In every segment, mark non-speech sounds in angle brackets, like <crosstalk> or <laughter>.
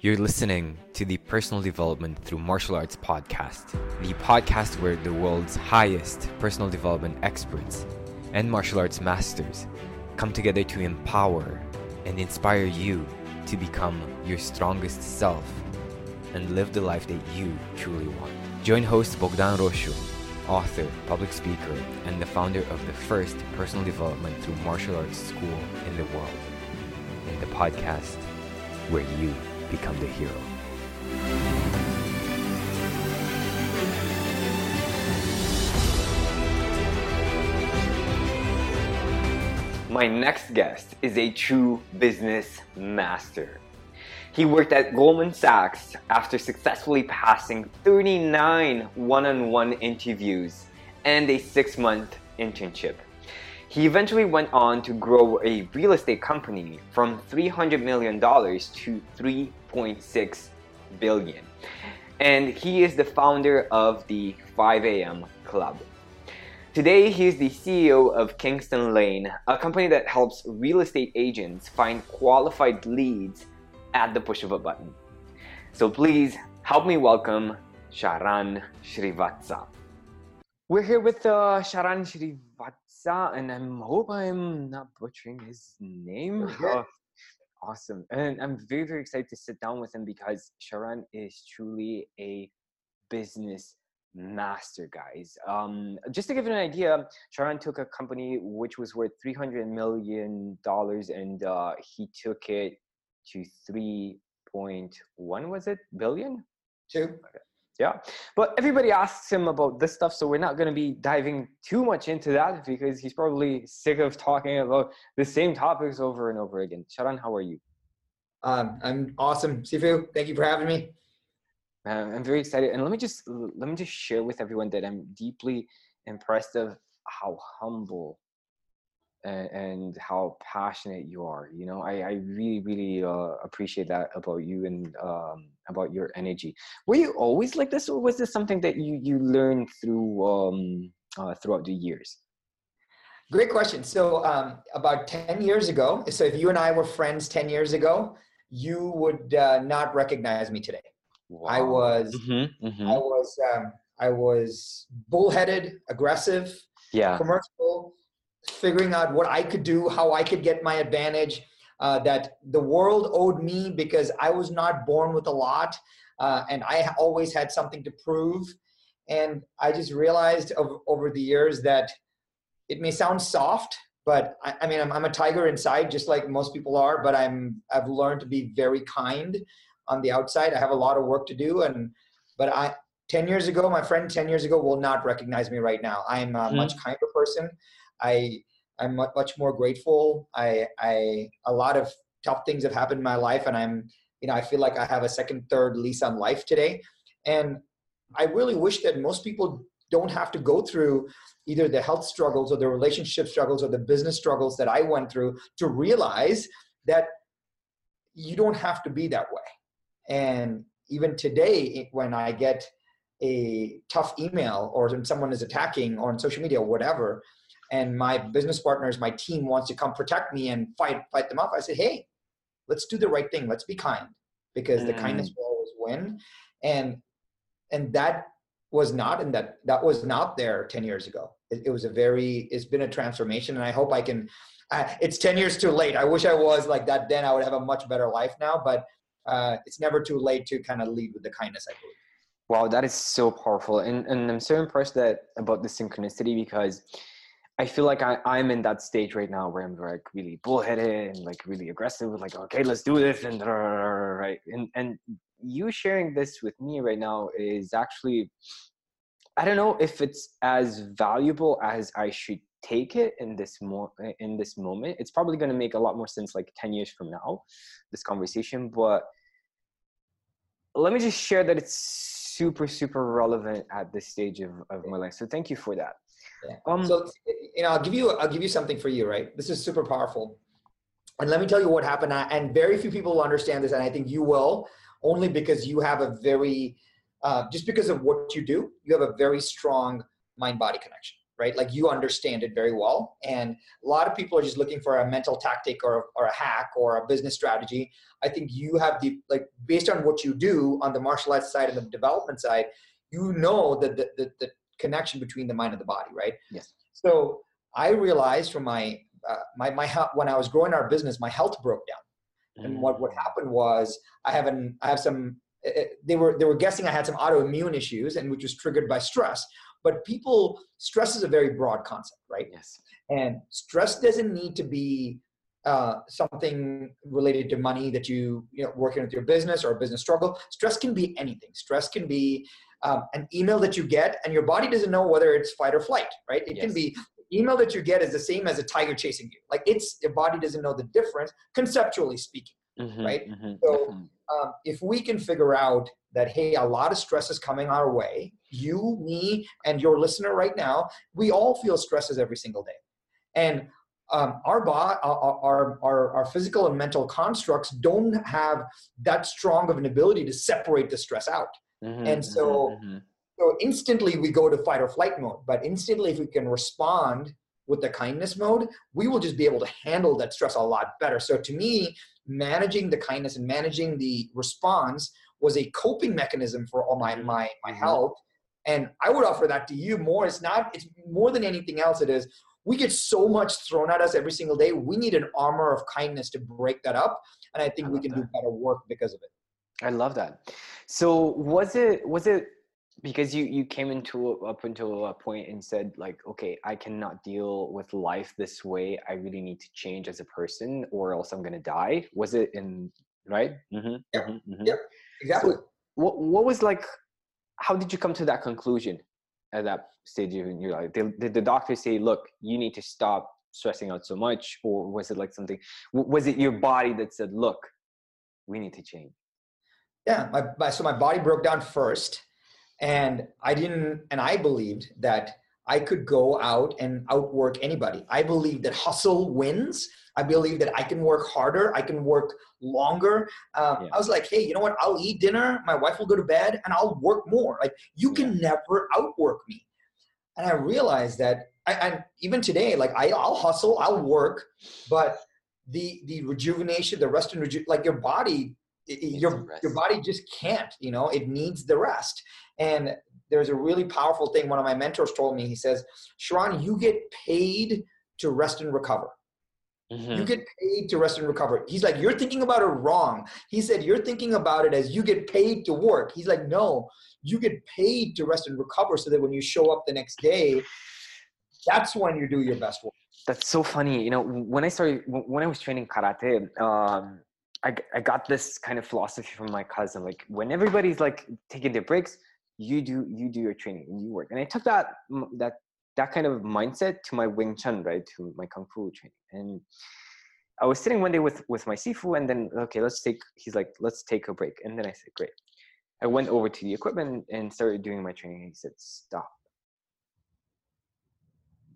You're listening to the Personal Development Through Martial Arts podcast, the podcast where the world's highest personal development experts and martial arts masters come together to empower and inspire you to become your strongest self and live the life that you truly want. Join host Bogdan Roshu, author, public speaker, and the founder of the first personal development through martial arts school in the world, in the podcast where you become the hero. My next guest is a true business master. He worked at Goldman Sachs after successfully passing 39 one on one interviews and a six month internship. He eventually went on to grow a real estate company from $300 million to $3.6 billion. And he is the founder of the 5 a.m. Club. Today, he is the CEO of Kingston Lane, a company that helps real estate agents find qualified leads at the push of a button. So please help me welcome Sharan Srivatsa. We're here with uh, Sharan Srivatsa, and I hope I'm not butchering his name. Oh, awesome. And I'm very, very excited to sit down with him because Sharan is truly a business master, guys. Um, just to give you an idea, Sharan took a company which was worth $300 million and uh, he took it to 3.1 was it billion two yeah. But everybody asks him about this stuff so we're not going to be diving too much into that because he's probably sick of talking about the same topics over and over again. Sharan how are you? Um, i'm awesome. Sifu thank you for having me. I'm very excited. And let me just let me just share with everyone that i'm deeply impressed of how humble and, and how passionate you are you know? I, I really really uh, appreciate that about you and um, about your energy. Were you always like this or was this something that you you learned through um, uh, throughout the years? Great question. So um, about 10 years ago so if you and i were friends 10 years ago you would uh, not recognize me today. Wow. i was mm-hmm, mm-hmm. i was um, i was bullheaded aggressive yeah. commercial figuring out what I could do, how I could get my advantage, uh, that the world owed me because I was not born with a lot uh, and I always had something to prove. And I just realized over, over the years that it may sound soft, but I, I mean, I'm, I'm, a tiger inside, just like most people are, but I'm, I've learned to be very kind on the outside. I have a lot of work to do. And, but I, 10 years ago, my friend 10 years ago will not recognize me right now. I'm a mm-hmm. much kinder person. I I'm much more grateful. I I a lot of tough things have happened in my life, and I'm you know I feel like I have a second, third lease on life today, and I really wish that most people don't have to go through either the health struggles or the relationship struggles or the business struggles that I went through to realize that you don't have to be that way. And even today, when I get a tough email or when someone is attacking or on social media or whatever, and my business partners, my team wants to come protect me and fight fight them off, I said, hey, let's do the right thing. Let's be kind because mm. the kindness will always win. And and that was not and that that was not there 10 years ago. It, it was a very it's been a transformation, and I hope I can. Uh, it's 10 years too late. I wish I was like that then. I would have a much better life now, but uh, it's never too late to kind of lead with the kindness. I believe. Wow, that is so powerful, and and I'm so impressed that about the synchronicity because I feel like I, I'm in that stage right now where I'm like really bullheaded and like really aggressive, like okay, let's do this and right. And and you sharing this with me right now is actually, I don't know if it's as valuable as I should take it in this more in this moment. It's probably going to make a lot more sense like ten years from now, this conversation. But let me just share that it's super super relevant at this stage of, of my life. So thank you for that. Yeah. Um, so you know, I'll give you I'll give you something for you, right? This is super powerful. And let me tell you what happened. And very few people will understand this, and I think you will, only because you have a very uh, just because of what you do, you have a very strong mind body connection. right? Like you understand it very well. And a lot of people are just looking for a mental tactic or, or a hack or a business strategy. I think you have the, like, based on what you do on the martial arts side and the development side, you know that the, the, the connection between the mind and the body, right? Yes. So I realized from my, uh, my, my, when I was growing our business, my health broke down. And what, what mm. happened was I have an, I have some, eh, eh, they were, they were guessing I had some autoimmune issues and which was triggered by stress but people stress is a very broad concept right yes and stress doesn't need to be uh, something related to money that you you know working with your business or a business struggle stress can be anything stress can be um, an email that you get and your body doesn't know whether it's fight or flight right? It yes. can be email that you get is the same as a tiger chasing you. Like it's your body doesn't know the difference conceptually speaking mm-hmm, right? mm-hmm, so um, if we can figure out that hey a lot of stress is coming our way you me and your listener right now we all feel stresses every single day. And um, our, bo- our, our, our physical and mental constructs don't have that strong of an ability to separate the stress out mm-hmm, and so mm-hmm, mm-hmm. so instantly we go to fight or flight mode but instantly if we can respond with the kindness mode we will just be able to handle that stress a lot better. So to me managing the kindness and managing the response was a coping mechanism for all my my my mm-hmm. health and i would offer that to you more. It's not it's more than anything else. It is we get so much thrown at us every single day. We need an armor of kindness to break that up. And i think I we can that. do better work because of it i love that. So was it was it because you you came into up until a point and said like okay i cannot deal with life this way. I really need to change as a person or else i'm gonna die. Was it in right? Mm-hmm, yep. Mm-hmm, mm-hmm. exactly so what, what was like how did you come to that conclusion at that stage in your life? Did, did the doctor say look you need to stop stressing out so much or was it like something was it your body that said look we need to change yeah my, my so my body broke down first and i didn't and i believed that i could go out and outwork anybody. I believe that hustle wins. I believe that i can work harder i can work longer. Um, yeah. i was like hey you know what? I'll eat dinner my wife will go to bed and i'll work more. Like you can yeah. never outwork me. And i realized that I, and even today like I, i'll hustle i'll work but the the rejuvenation the rest and reju- like your body your your body just can't you know it needs the rest. And there's a really powerful thing one of my mentors told me. He says Sharan you get paid to rest and recover. Mm-hmm. you get paid to rest and recover. He's like you're thinking about it wrong. He said you're thinking about it as you get paid to work. He's like no you get paid to rest and recover so that when you show up the next day that's when you do your best work. That's so funny. You know when i started when i was training karate um, I, I got this kind of philosophy from my cousin like when everybody's like taking their breaks you do you do your training and you work. And i took that that that kind of mindset to my wing chun right to my kung fu training. And i was sitting one day with with my sifu and then okay let's take he's like let's take a break. And then i said great. I went over to the equipment and started doing my training he said stop.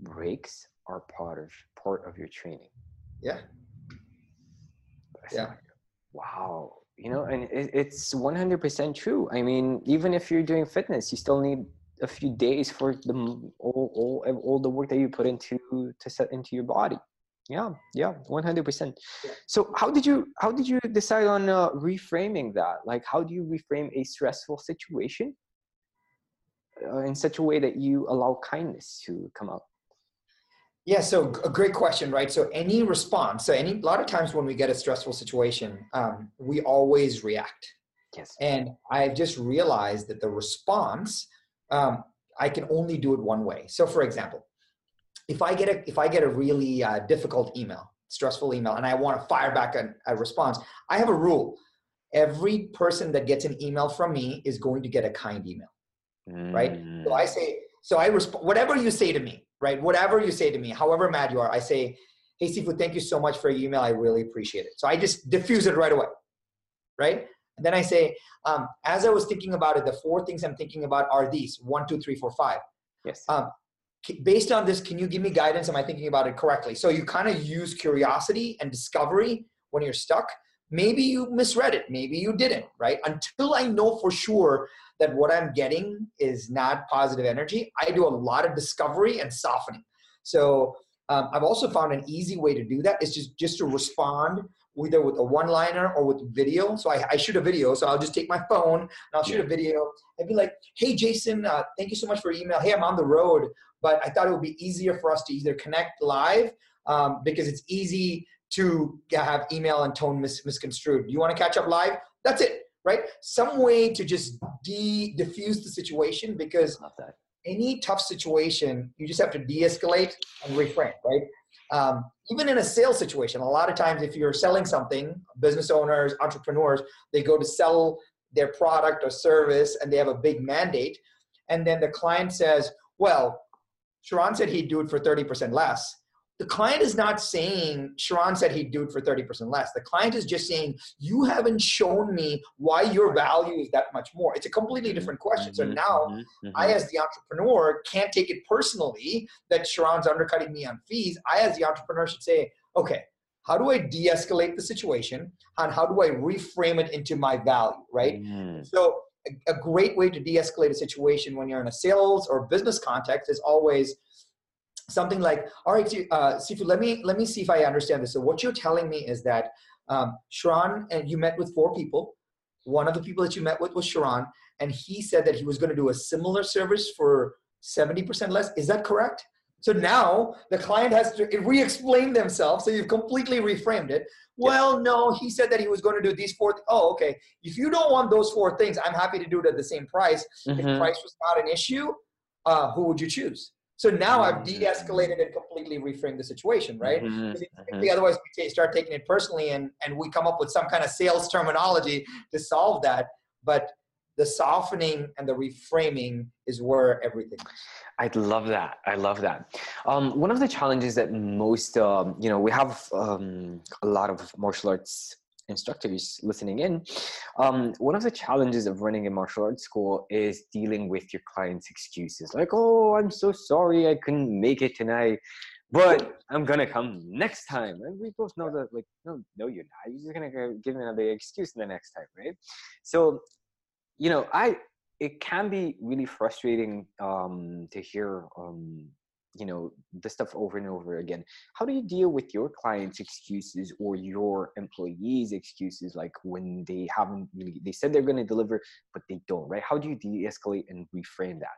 Breaks are part of part of your training. Yeah. Yeah wow you know and it, it's 100% true i mean even if you're doing fitness you still need a few days for the all, all, all the work that you put into to set into your body. Yeah yeah 100% so how did you how did you decide on uh, reframing that? Like how do you reframe a stressful situation uh, in such a way that you allow kindness to come out yeah, so a great question, right? So any response, so any a lot of times when we get a stressful situation, um, we always react. Yes. And I've just realized that the response, um, I can only do it one way. So, for example, if I get a if I get a really uh, difficult email, stressful email, and I want to fire back a, a response, I have a rule: every person that gets an email from me is going to get a kind email, mm. right? So I mm. say, so I respond whatever you say to me right? Whatever you say to me, however mad you are, I say, hey, Sifu, thank you so much for your email. I really appreciate it. So I just diffuse it right away, right? And then I say, um, as I was thinking about it, the four things I'm thinking about are these one, two, three, four, five. Yes. Um, based on this, can you give me guidance? Am I thinking about it correctly? So you kind of use curiosity and discovery when you're stuck, maybe you misread it maybe you didn't right until i know for sure that what i'm getting is not positive energy i do a lot of discovery and softening so um, i've also found an easy way to do that is just just to respond either with a one liner or with video. So I, I, shoot a video. So I'll just take my phone and I'll shoot yeah. a video and be like, hey, Jason, uh, thank you so much for your email. Hey, I'm on the road, but I thought it would be easier for us to either connect live um, because it's easy to have email and tone mis- misconstrued. You want to catch up live? That's it, right? Some way to just de diffuse the situation because any tough situation, you just have to de escalate and reframe, right? Um, even in a sales situation, a lot of times if you're selling something, business owners, entrepreneurs, they go to sell their product or service and they have a big mandate. And then the client says, well, Sharan said he'd do it for 30% less the client is not saying Sharan said he'd do it for 30% less. The client is just saying, you haven't shown me why your value is that much more. It's a completely mm-hmm. different question. So mm-hmm. now mm-hmm. I, as the entrepreneur, can't take it personally that Sharan's undercutting me on fees. I, as the entrepreneur, should say, okay, how do I de-escalate the situation and how do I reframe it into my value, right? Mm. So a, a great way to de-escalate a situation when you're in a sales or business context is always – something like, all right, uh, Sifu, let me let me see if I understand this. So what you're telling me is that um, Sharan and you met with four people. One of the people that you met with was Sharan, and he said that he was going to do a similar service for 70% less. Is that correct? So now the client has to re-explain themselves. So you've completely reframed it. Well, no, he said that he was going to do these four. Th- oh, okay. If you don't want those four things, I'm happy to do it at the same price. Mm-hmm. If price was not an issue, uh, who would you choose? So now I've mm-hmm. de-escalated and completely reframed the situation, right? Mm-hmm. mm-hmm. Otherwise, we start taking it personally, and and we come up with some kind of sales terminology to solve that. But the softening and the reframing is where everything is. I love that. I love that. Um, one of the challenges that most, um, you know, we have um, a lot of martial arts instructors listening in, um, one of the challenges of running a martial arts school is dealing with your clients' excuses. Like, oh, I'm so sorry I couldn't make it tonight, but I'm gonna come next time. And we both know that, like, no, no, you're not. You're just gonna give me another excuse the next time, right? So, you know, I it can be really frustrating um, to hear um, you know the stuff over and over again how do you deal with your clients excuses or your employees excuses like when they haven't really they said they're going to deliver but they don't right how do you de-escalate and reframe that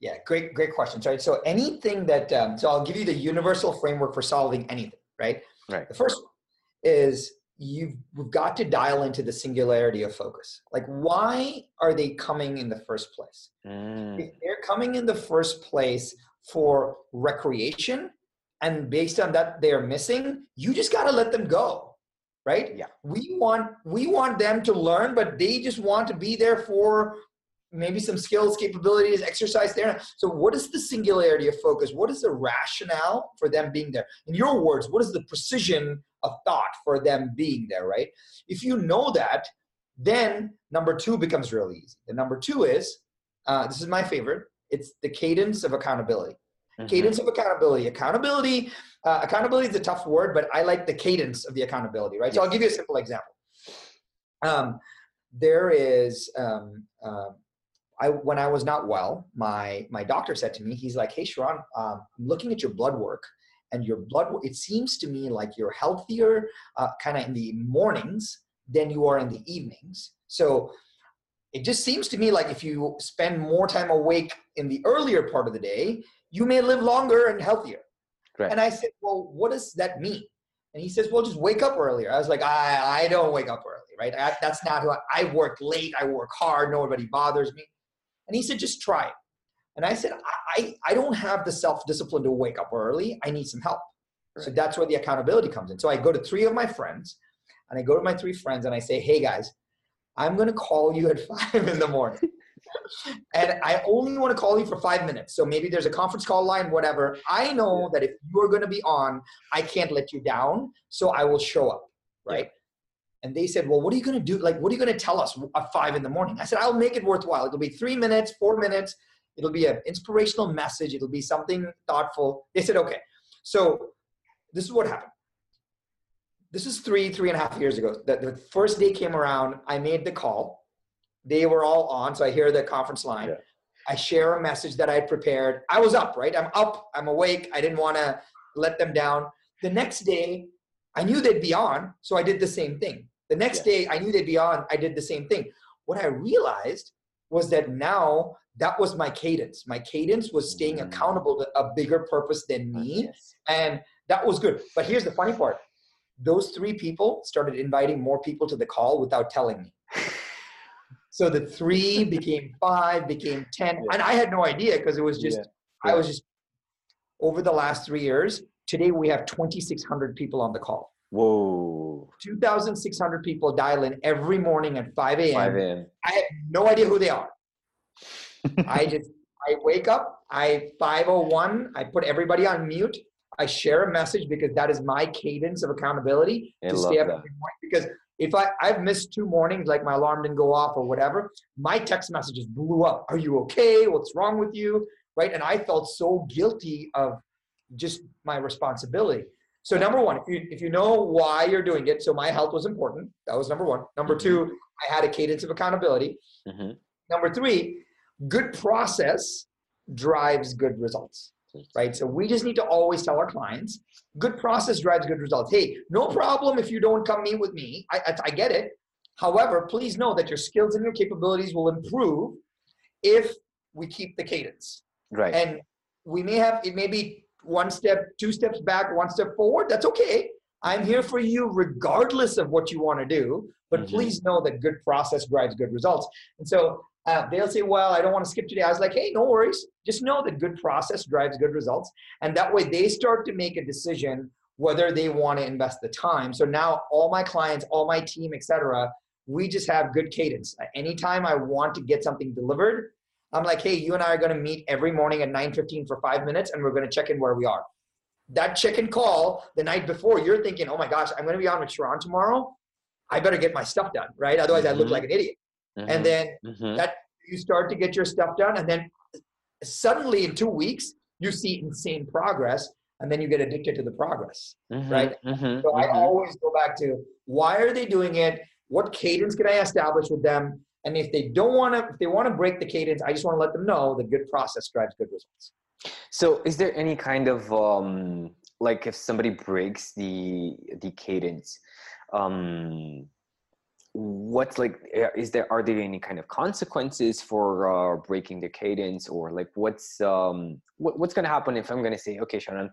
yeah great great question right so anything that um, so i'll give you the universal framework for solving anything right right the first is you've got to dial into the singularity of focus. Like, why are they coming in the first place? Mm. If they're coming in the first place for recreation and based on that they're missing you just got to let them go right? Yeah. We want we want them to learn but they just want to be there for maybe some skills capabilities exercise there. So what is the singularity of focus? What is the rationale for them being there? In your words what is the precision of thought for them being there right? If you know that then number two becomes really easy. The number two is uh, this is my favorite it's the cadence of accountability. Mm-hmm. Cadence of accountability. Accountability. Uh, accountability is a tough word, but I like the cadence of the accountability. Right. Yes. So I'll give you a simple example. Um, there is um, uh, I when I was not well, my my doctor said to me, he's like, "Hey, Sharan, um, I'm looking at your blood work, and your blood. It seems to me like you're healthier, uh, kind of in the mornings than you are in the evenings. So it just seems to me like if you spend more time awake in the earlier part of the day, you may live longer and healthier. Correct. And I said, well, what does that mean? And he says, well, just wake up earlier. I was like, I, I don't wake up early, right? I, that's not who I, I work late. I work hard. Nobody bothers me. And he said, just try it. And I said, I, I don't have the self-discipline to wake up early. I need some help. Right. So that's where the accountability comes in. So I go to three of my friends and I go to my three friends and I say, hey guys, I'm going to call you at <laughs> five in the morning. and I only want to call you for five minutes. So maybe there's a conference call line, whatever. I know that if you're going to be on, I can't let you down. So I will show up. Right. And they said, Well, what are you going to do? Like, what are you going to tell us at five in the morning? I said, I'll make it worthwhile. It'll be three minutes, four minutes. It'll be an inspirational message. It'll be something thoughtful. They said, Okay. So this is what happened this is three, three and a half years ago. The, the first day came around, I made the call. They were all on, so I hear the conference line. Yeah. I share a message that I prepared. I was up, right? I'm up, I'm awake. I didn't want to let them down. The next day, I knew they'd be on, so I did the same thing. The next Yeah. day, I knew they'd be on, I did the same thing. What I realized was that now that was my cadence. My cadence was staying Mm. accountable to a bigger purpose than me Yes. and that was good. But here's the funny part: those three people started inviting more people to the call without telling me. <laughs> So the three became five, became ten, Yeah. and I had no idea because it was just Yeah. I was just over the last three years. Today we have 2,600 people on the call. Whoa. 2,600 people dial in every morning at 5 a.m. 5 a.m. I have no idea who they are. <laughs> I just I wake up, I 501, I put everybody on mute. I share a message because that is my cadence of accountability I to stay up that. every morning. Because if I, I've missed two mornings, like my alarm didn't go off or whatever, my text messages blew up. Are you okay? What's wrong with you? Right. And I felt so guilty of just my responsibility. So number one, if you if you know why you're doing it, so my health was important. That was number one. Number Mhm. two, I had a cadence of accountability. Mhm. Number three, good process drives good results, right? So we just need to always tell our clients, good process drives good results. Hey, no problem if you don't come meet with me. I, I, I get it. However, please know that your skills and your capabilities will improve if we keep the cadence. Right. And we may have, it may be one step, two steps back, one step forward. That's okay. I'm here for you regardless of what you want to do. But Mhm. please know that good process drives good results. And so uh, they'll say, well, I don't want to skip today. I was like, hey, no worries. Just know that good process drives good results. And that way they start to make a decision whether they want to invest the time. So now all my clients, all my team, etc., we just have good cadence. Anytime I want to get something delivered, I'm like, hey, you and I are going to meet every morning at 9:15 for five minutes, and we're going to check in where we are. That check in call the night before, you're thinking, oh my gosh, I'm going to be on with Sharan tomorrow. I better get my stuff done, right? Otherwise, I look Mhm. like an idiot. Mhm. And then Mhm. that you start to get your stuff done, and then suddenly in two weeks, you see insane progress, and then you get addicted to the progress. Mhm. right? Mhm. So I Mhm. always go back to why are they doing it? What cadence can I establish with them? And if they don't want to, if they want to break the cadence, I just want to let them know that good process drives good results. So, is there any kind of um, like if somebody breaks the the cadence, um, what's like? uh, Is there are there any kind of consequences for uh, breaking the cadence, or like what's um what, what's gonna happen if I'm gonna say, okay, Shannon,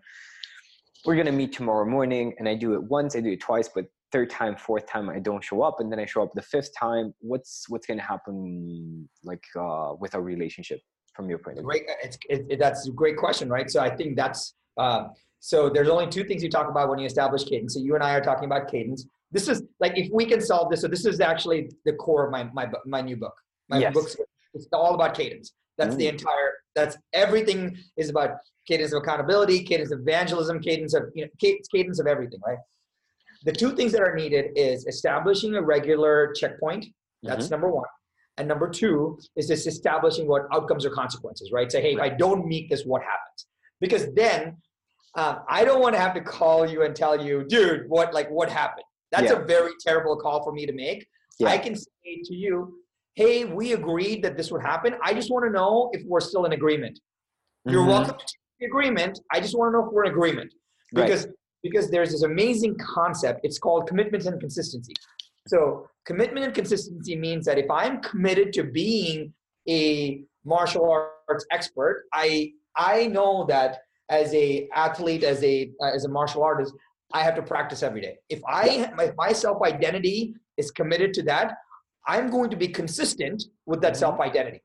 we're gonna meet tomorrow morning, and I do it once, I do it twice, but third time, fourth time, I don't show up, and then I show up the fifth time. What's what's gonna happen like uh, with our relationship from your point of view? Great, it's, it, it- that's a great question, right? So I think that's uh, so. There's only two things you talk about when you establish cadence. So you and I are talking about cadence. This is like if we can solve this. So this is actually the core of my my my new book. My Yes. book's it's all about cadence. That's the Mm. entire. That's everything is about cadence of accountability, cadence of evangelism, cadence of you know, cadence, of everything, right? The two things that are needed is establishing a regular checkpoint. That's number one. And number two is just establishing what outcomes or consequences, right? Say, hey, if I don't meet this, what happens? Because then um, I don't want to have to call you and tell you, dude, what like what happened? That's Yeah. a very terrible call for me to make. Yeah. I can say to you, hey, we agreed that this would happen. I just want to know if we're still in agreement. You're Mhm. welcome to the agreement. I just want to know if we're in agreement. Right. Because because there's this amazing concept. It's called commitment and consistency. So commitment and consistency means that if I'm committed to being a martial arts expert, I I know that as a athlete, as a uh, as a martial artist, I have to practice every day. If I my, my self identity is committed to that, I'm going to be consistent with that Mhm. self identity.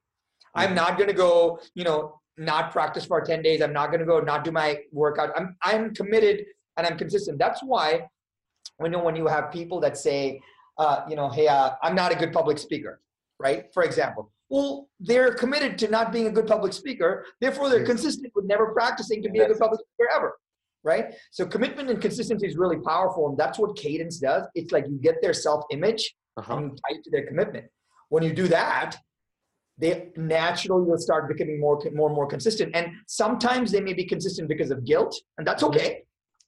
I'm Mhm. not going to go, you know, not practice for 10 days. I'm not going to go not do my workout. I'm I'm committed and I'm consistent. That's why when you when you have people that say, uh, you know, hey, uh, I'm not a good public speaker, right? For example, well, they're committed to not being a good public speaker. Therefore, they're consistent with never practicing to be a good public speaker ever, right? So commitment and consistency is really powerful, and that's what cadence does. It's like you get their self image Uh-huh. and you tie to their commitment. When you do that, they naturally will start becoming more more and more consistent. And sometimes they may be consistent because of guilt, and that's okay.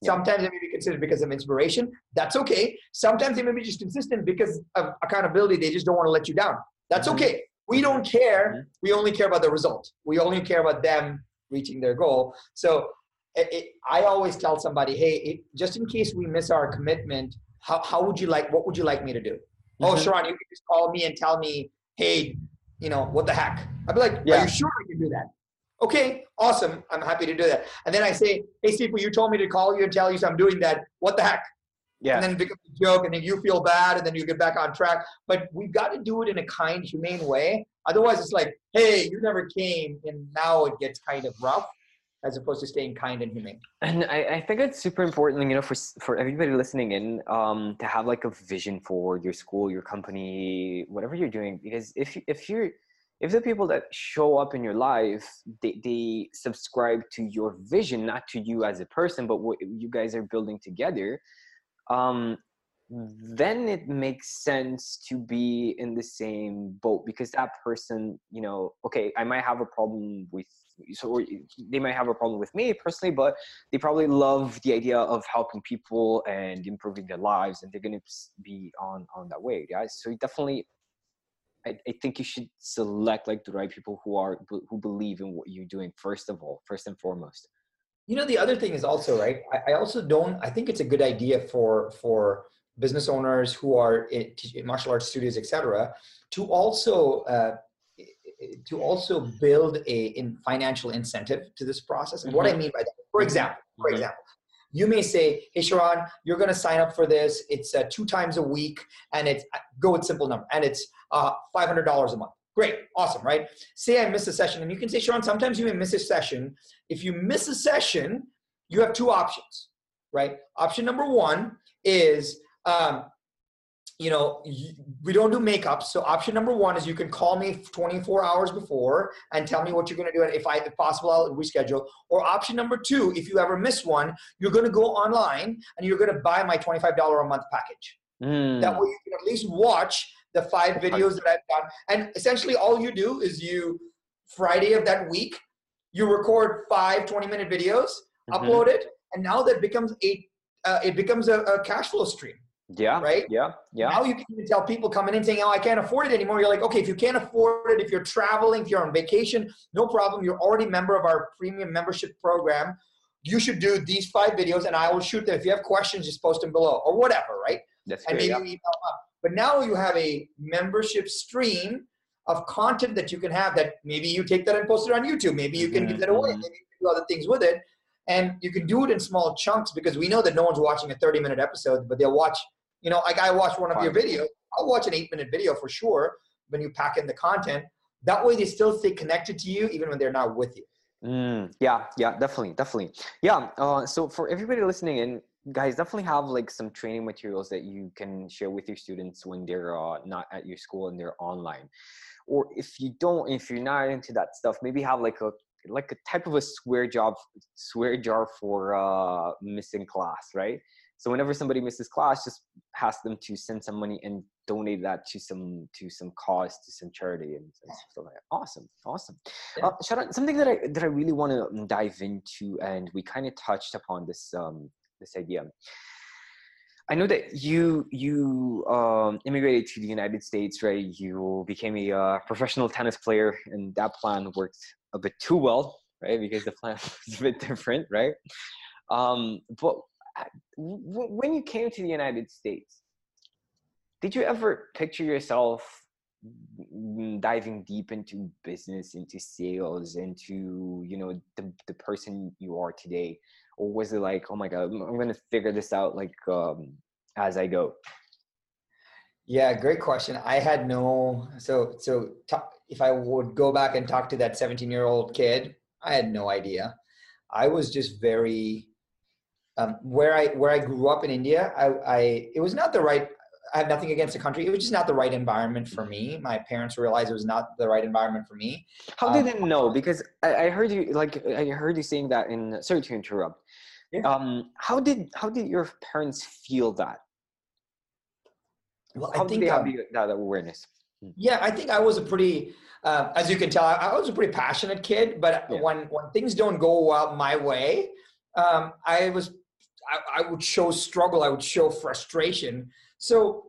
Yeah. Sometimes they may be consistent because of inspiration. That's okay. Sometimes they may be just consistent because of accountability. They just don't want to let you down. That's Mhm. okay. We don't care. Mhm. We only care about the result. We only care about them reaching their goal. So it, I always tell somebody, hey, it, just in case we miss our commitment, how, how would you like, what would you like me to do? Oh, Mhm. Sharan, you can just call me and tell me, hey, you know, what the heck? I'd be like, Yeah. are you sure I can do that? Okay, awesome. I'm happy to do that. And then I say, hey, Steve, you told me to call you and tell you so I'm doing that. What the heck? Yeah. And then it becomes a joke, and then you feel bad, and then you get back on track. But we've got to do it in a kind, humane way. Otherwise, it's like, hey, you never came, and now it gets kind of rough, as opposed to staying kind and humane. And I, I think it's super important, you know, for for everybody listening in, um, to have like a vision for your school, your company, whatever you're doing. Because if if you're if the people that show up in your life, they, they subscribe to your vision, not to you as a person, but what you guys are building together, um, then it makes sense to be in the same boat because that person, you know, okay, I might have a problem with so they might have a problem with me personally, but they probably love the idea of helping people and improving their lives, and they're gonna be on on that way, yeah. So definitely, I, I think you should select like the right people who are who believe in what you're doing first of all, first and foremost. You know, the other thing is also right. I, I also don't. I think it's a good idea for for business owners who are in martial arts studios, etc., to also uh, to also build a in financial incentive to this process. And what I mean by that, for example, for Mhm. example, you may say, "Hey, Sharan, you're going to sign up for this. It's uh, two times a week, and it's go with simple number, and it's uh, five hundred dollars a month." Great, awesome, right? Say I miss a session, and you can say, Sharan, sometimes you may miss a session. If you miss a session, you have two options, right? Option number one is um, you know, we don't do makeup. So option number one is you can call me 24 hours before and tell me what you're going to do. And if I, if possible, I'll reschedule. Or option number two, if you ever miss one, you're going to go online and you're going to buy my $25 a month package. Mm. That way you can at least watch the five videos that I've done. And essentially all you do is you, Friday of that week, you record five 20 minute videos, Mhm. upload it. And now that becomes a, uh, it becomes a, a cash flow stream Yeah. right? Yeah. Yeah. Now you can even tell people coming in saying, "Oh, I can't afford it anymore." You're like, "Okay, if you can't afford it, if you're traveling, if you're on vacation, no problem. You're already a member of our premium membership program. You should do these five videos, and I will shoot them. If you have questions, just post them below or whatever, right? That's And great. maybe Yeah. you email up. But now you have a membership stream of content that you can have. That maybe you take that and post it on YouTube. Maybe you can Mhm, give that away. mhm. Maybe you can do other things with it. And you can do it in small chunks because we know that no one's watching a 30 minute episode, but they'll watch you know, like I watched one of your videos. I'll watch an eight minute video for sure when you pack in the content. That way they still stay connected to you even when they're not with you. Mm, yeah, yeah, definitely, definitely. Yeah. Uh, so for everybody listening in, guys, definitely have like some training materials that you can share with your students when they're uh, not at your school and they're online. Or if you don't, if you're not into that stuff, maybe have like a like a type of a swear job, swear jar for uh, missing class, right? So whenever somebody misses class, just ask them to send some money and donate that to some to some cause to some charity and, and stuff like that. Awesome, awesome. Yeah. Uh, Sharan, something that I that I really want to dive into, and we kind of touched upon this um, this idea. I know that you you um, immigrated to the United States, right? You became a uh, professional tennis player, and that plan worked a bit too well, right? Because the plan <laughs> was a bit different, right? Um, but when you came to the United States, did you ever picture yourself diving deep into business, into sales, into you know the the person you are today? or was it like oh my god i'm, I'm gonna figure this out like um as i go Yeah, great question. I had no so so ta- if I would go back and talk to that 17 year old kid, I had no idea. I was just very um, where I where I grew up in India. I, I it was not the right. I have nothing against the country. It was just not the right environment for me. My parents realized it was not the right environment for me. how did Um, it know because I, I heard you like i heard you saying that in sorry to interrupt Yeah. um how did how did your parents feel that Well, how I did think they have um, the- that awareness Yeah, I think I was a pretty, uh, as you can tell, I, I was a pretty passionate kid. But Yeah. when when things don't go well my way, um, I was I, I would show struggle. I would show frustration. So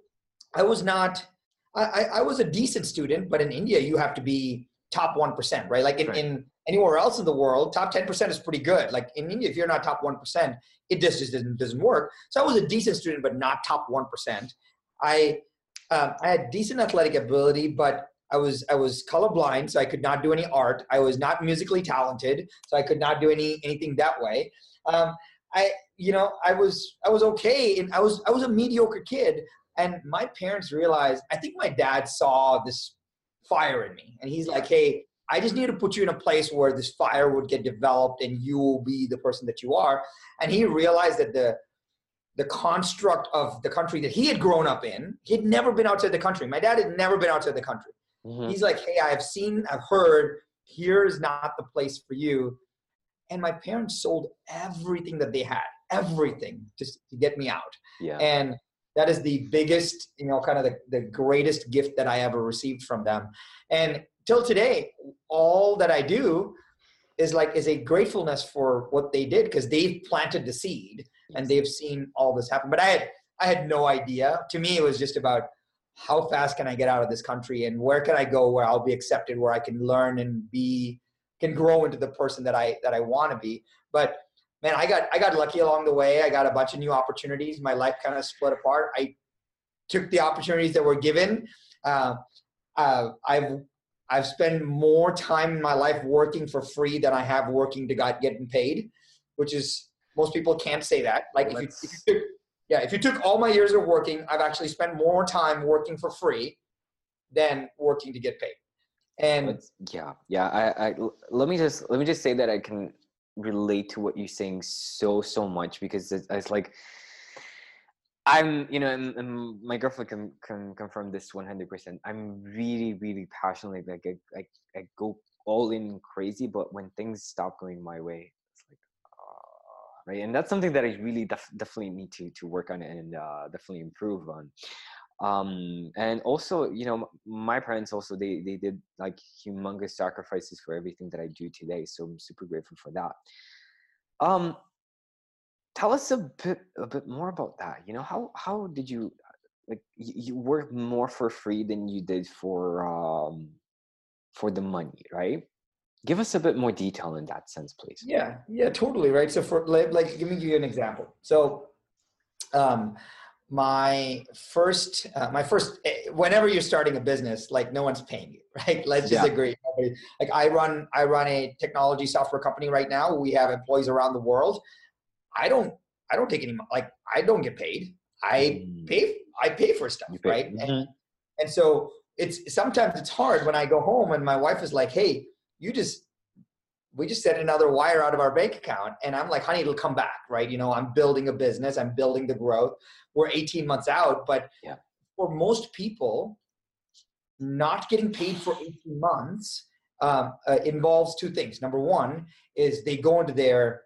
I was not. I, I was a decent student, but in India you have to be top one percent, right? Like in, right. in anywhere else in the world, top ten percent is pretty good. Like in India, if you're not top one percent, it just, just doesn't doesn't work. So I was a decent student, but not top one percent. I um, I had decent athletic ability, but I was I was colorblind, so I could not do any art. I was not musically talented, so I could not do any anything that way. Um, I you know I was I was okay, and I was I was a mediocre kid. And my parents realized. I think my dad saw this fire in me, and he's like, "Hey, I just need to put you in a place where this fire would get developed, and you will be the person that you are." And he realized that the the construct of the country that he had grown up in. He'd never been outside the country. My dad had never been outside the country. Mm-hmm. He's like, hey, I've seen, I've heard, here's not the place for you. And my parents sold everything that they had, everything just to get me out. Yeah. And that is the biggest, you know, kind of the, the greatest gift that I ever received from them. And till today, all that I do is like is a gratefulness for what they did because they've planted the seed and they've seen all this happen. But I had I had no idea. To me, it was just about how fast can I get out of this country and where can I go where I'll be accepted, where I can learn and be can grow into the person that I that I want to be. But man, I got I got lucky along the way. I got a bunch of new opportunities. My life kind of split apart. I took the opportunities that were given. Uh, uh, I've I've spent more time in my life working for free than I have working to get getting paid, which is most people can't say that. Like if you, if you took yeah, if you took all my years of working, I've actually spent more time working for free than working to get paid. And yeah, yeah. I, I let me just let me just say that I can relate to what you're saying so so much because it's, it's like I'm, you know, and, and, my girlfriend can, can confirm this 100%. I'm really, really passionate. Like, I, I, I, go all in crazy, but when things stop going my way, it's like, uh, right? And that's something that I really def- definitely need to to work on and uh, definitely improve on. Um, and also, you know, my parents also they they did like humongous sacrifices for everything that I do today. So I'm super grateful for that. Um, tell us a bit a bit more about that. You know, how how did you like you, work more for free than you did for um for the money, right? give us a bit more detail in that sense please yeah yeah totally right so for like, like me give you an example so um my first uh, my first eh, whenever you're starting a business like no one's paying you <laughs> right let's just yeah. agree like i run i run a technology software company right now we have employees around the world i don't i don't take any like i don't get paid i mm. pay i pay for stuff pay. right mm-hmm. and, and so it's sometimes it's hard when i go home and my wife is like hey you just we just set another wire out of our bank account and i'm like honey it'll come back right? You know i'm building a business i'm building the growth. We're 18 months out but yeah. for most people not getting paid for 18 months um, uh, involves two things. Number one is they go into their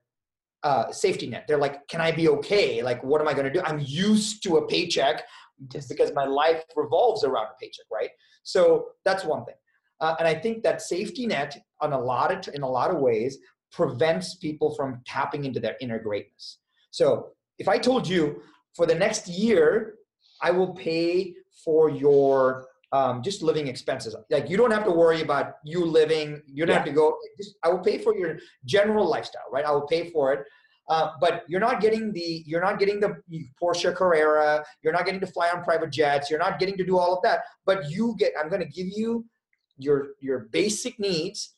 uh, safety net. They're like can i be okay? Like what am i going to do? I'm used to a paycheck just because my life revolves around a paycheck right? So that's one thing uh, and I think that safety net, on a lot of in a lot of ways, prevents people from tapping into their inner greatness. So if I told you for the next year, I will pay for your um, just living expenses. Like you don't have to worry about you living. You don't yeah. have to go. Just, I will pay for your general lifestyle, right? I will pay for it. Uh, but you're not getting the you're not getting the Porsche Carrera. You're not getting to fly on private jets. You're not getting to do all of that. But you get. I'm going to give you your your basic needs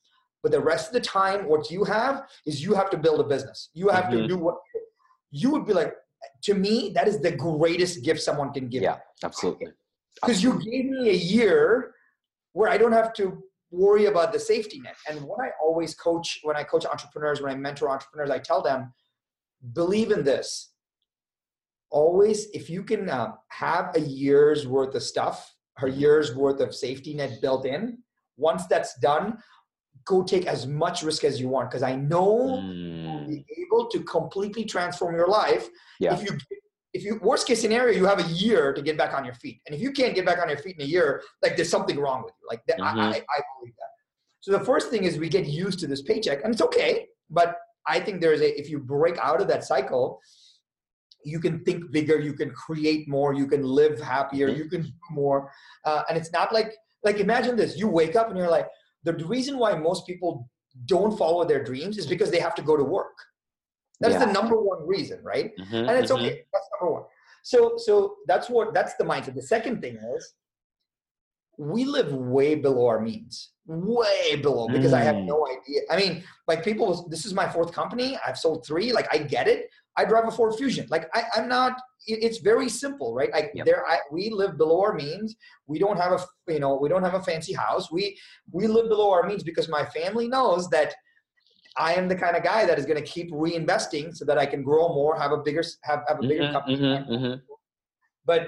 but the rest of the time what you have is you have to build a business. You have mm-hmm. to do what you would be like to me that is the greatest gift someone can give yeah absolutely. Because you gave me a year where i don't have to worry about the safety net. And what i always coach when i coach entrepreneurs when i mentor entrepreneurs i tell them believe in this. Always if you can uh, have a year's worth of stuff a year's worth of safety net built in once that's done, go take as much risk as you want because I know mm. you'll be able to completely transform your life. Yeah. If you if you worst case scenario, you have a year to get back on your feet. And if you can't get back on your feet in a year, like there's something wrong with you. Like mm-hmm. I, I, I believe that. So the first thing is we get used to this paycheck, and it's okay. But I think there's a if you break out of that cycle, you can think bigger you can create more you can live happier Mhm. you can do more uh, and it's not like like imagine this. You wake up and you're like the reason why most people don't follow their dreams is because they have to go to work. That's Yeah. the number one reason right? Mhm, and it's mhm. okay that's number one. So so that's what that's the mindset. The second thing is we live way below our means way below because i have Mm. no idea. I mean like people this is my fourth company. I've sold three. Like i get it. I drive a ford fusion. Like I, i'm not it- it's very simple right? Like Yep. there I, we live below our means. We don't have a you know we don't have a fancy house. We we live below our means because my family knows that i am the kind of guy that is going to keep reinvesting so that i can grow more have a bigger have, have a bigger Mhm, company. mhm, mhm. but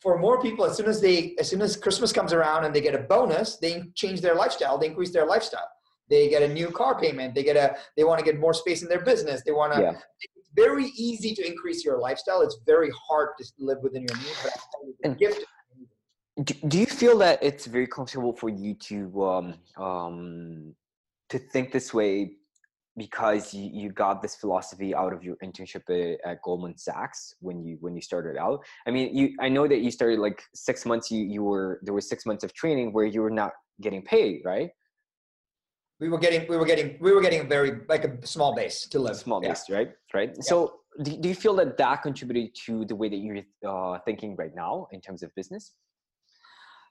for more people as soon as they as soon as christmas comes around and they get a bonus they change their lifestyle they increase their lifestyle they get a new car payment they get a they want to get more space in their business they want to Yeah. it's very easy to increase your lifestyle it's very hard to live within your means but I'm you, the And- gift do, do you feel that it's very comfortable for you to um um to think this way because you, you got this philosophy out of your internship at, at Goldman Sachs when you when you started out. I mean you I know that you started like six months you you were there was six months of training where you were not getting paid right? We were getting we were getting we were getting a very like a small base to live. Small Yeah. base right? Right? So do, do you feel that that contributed to the way that you're uh, thinking right now in terms of business?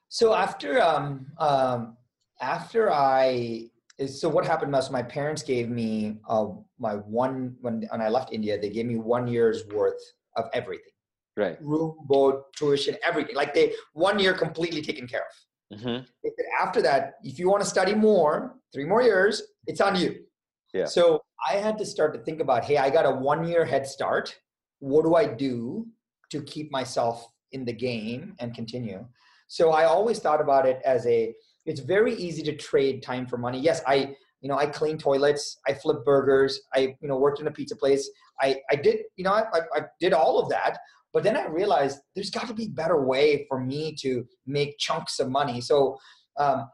So after um, um, after I so what happened was my parents gave me uh, my one when when I left India they gave me one year's worth of everything right room board tuition everything like they one year completely taken care of. hmm They said after that if you want to study more three more years it's on you. Yeah. So I had to start to think about hey I got a one year head start. What do I do to keep myself in the game and continue? So I always thought about it as a it's very easy to trade time for money. Yes, I you know I clean toilets, I flip burgers, I you know worked in a pizza place. I I did you know I I, I did all of that, but then I realized there's got to be a better way for me to make chunks of money. So um,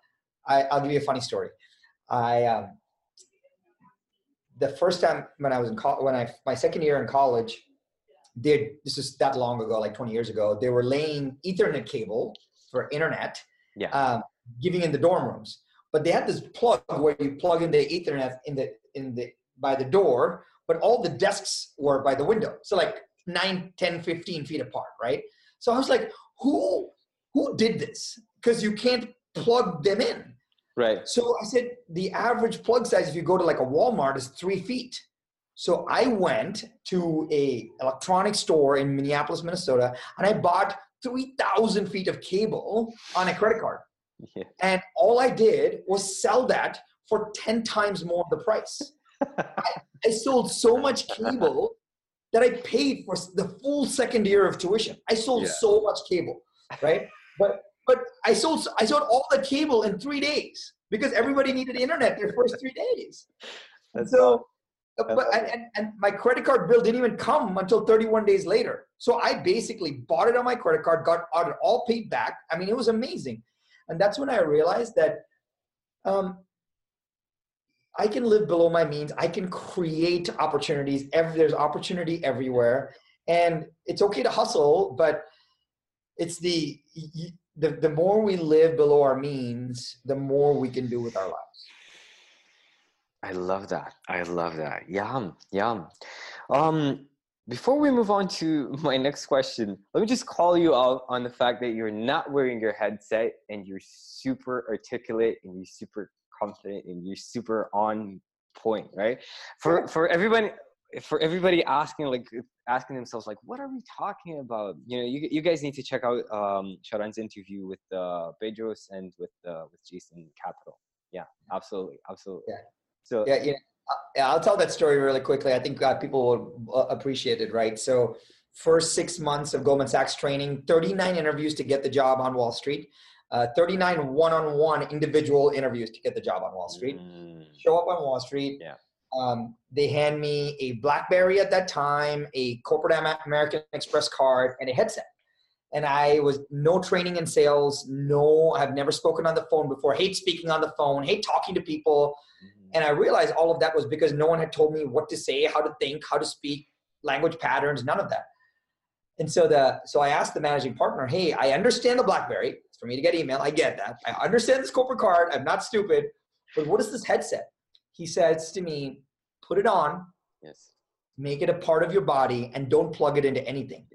I, I'll give you a funny story. I um, the first time when I was in college, when I my second year in college, did this is that long ago, like 20 years ago, they were laying Ethernet cable for internet, Yeah. um, giving in the dorm rooms. But they had this plug where you plug in the Ethernet in the in the by the door, but all the desks were by the window. So like 9, 10, 15 feet apart, right? So I was like, who who did this? Because you can't plug them in. right So I said the average plug size, if you go to like a Walmart, is three feet. So I went to a electronic store in Minneapolis, Minnesota, and I bought three thousand feet of cable on a credit card. Yeah. And all I did was sell that for ten times more of the price. <laughs> I sold so much cable that I paid for the full second year of tuition. I sold Yeah. so much cable, right? But but I sold I sold all the cable in three days because everybody needed internet their first three days. And <laughs> That's so, uh, but and, and, and my credit card bill didn't even come until 31 days later. So I basically bought it on my credit card, got got it all paid back. I mean, it was amazing, and that's when I realized that um, I can live below my means. I can create opportunities. Every, there's opportunity everywhere, and it's okay to hustle, but it's the the the more we live below our means, the more we can do with our lives. I love that. I love that. Yum, yum. Um, before we move on to <laughs> my next question, let me just call you out on the fact that you're not wearing your headset and you're super articulate and you're super confident and you're super on point, right? For for everybody for everybody asking like asking themselves like what are we talking about you know you, you guys need to check out um sharan's interview with uh bedros and with uh with jason capital yeah absolutely absolutely Yeah. so Yeah, yeah. Yeah, I'll tell that story really quickly. I think uh, people will uh, appreciate it, right? So, first six months of Goldman Sachs training, 39 interviews to get the job on Wall Street, uh, 39 one-on-one individual interviews to get the job on Wall Street. Mm, Show up on Wall Street. Yeah. Um, they hand me a BlackBerry at that time, a corporate American Express card, and a headset. And I was no training in sales. No, I've never spoken on the phone before. Hate speaking on the phone. Hate talking to people. mm, And I realized all of that was because no one had told me what to say, how to think, how to speak, language patterns, none of that. And so the so I asked the managing partner, hey, I understand the BlackBerry. It's for me to get email. I get that. I understand this corporate card. I'm not stupid. But what is this headset? He says to me, put it on. Yes. Make it a part of your body and don't plug it into anything.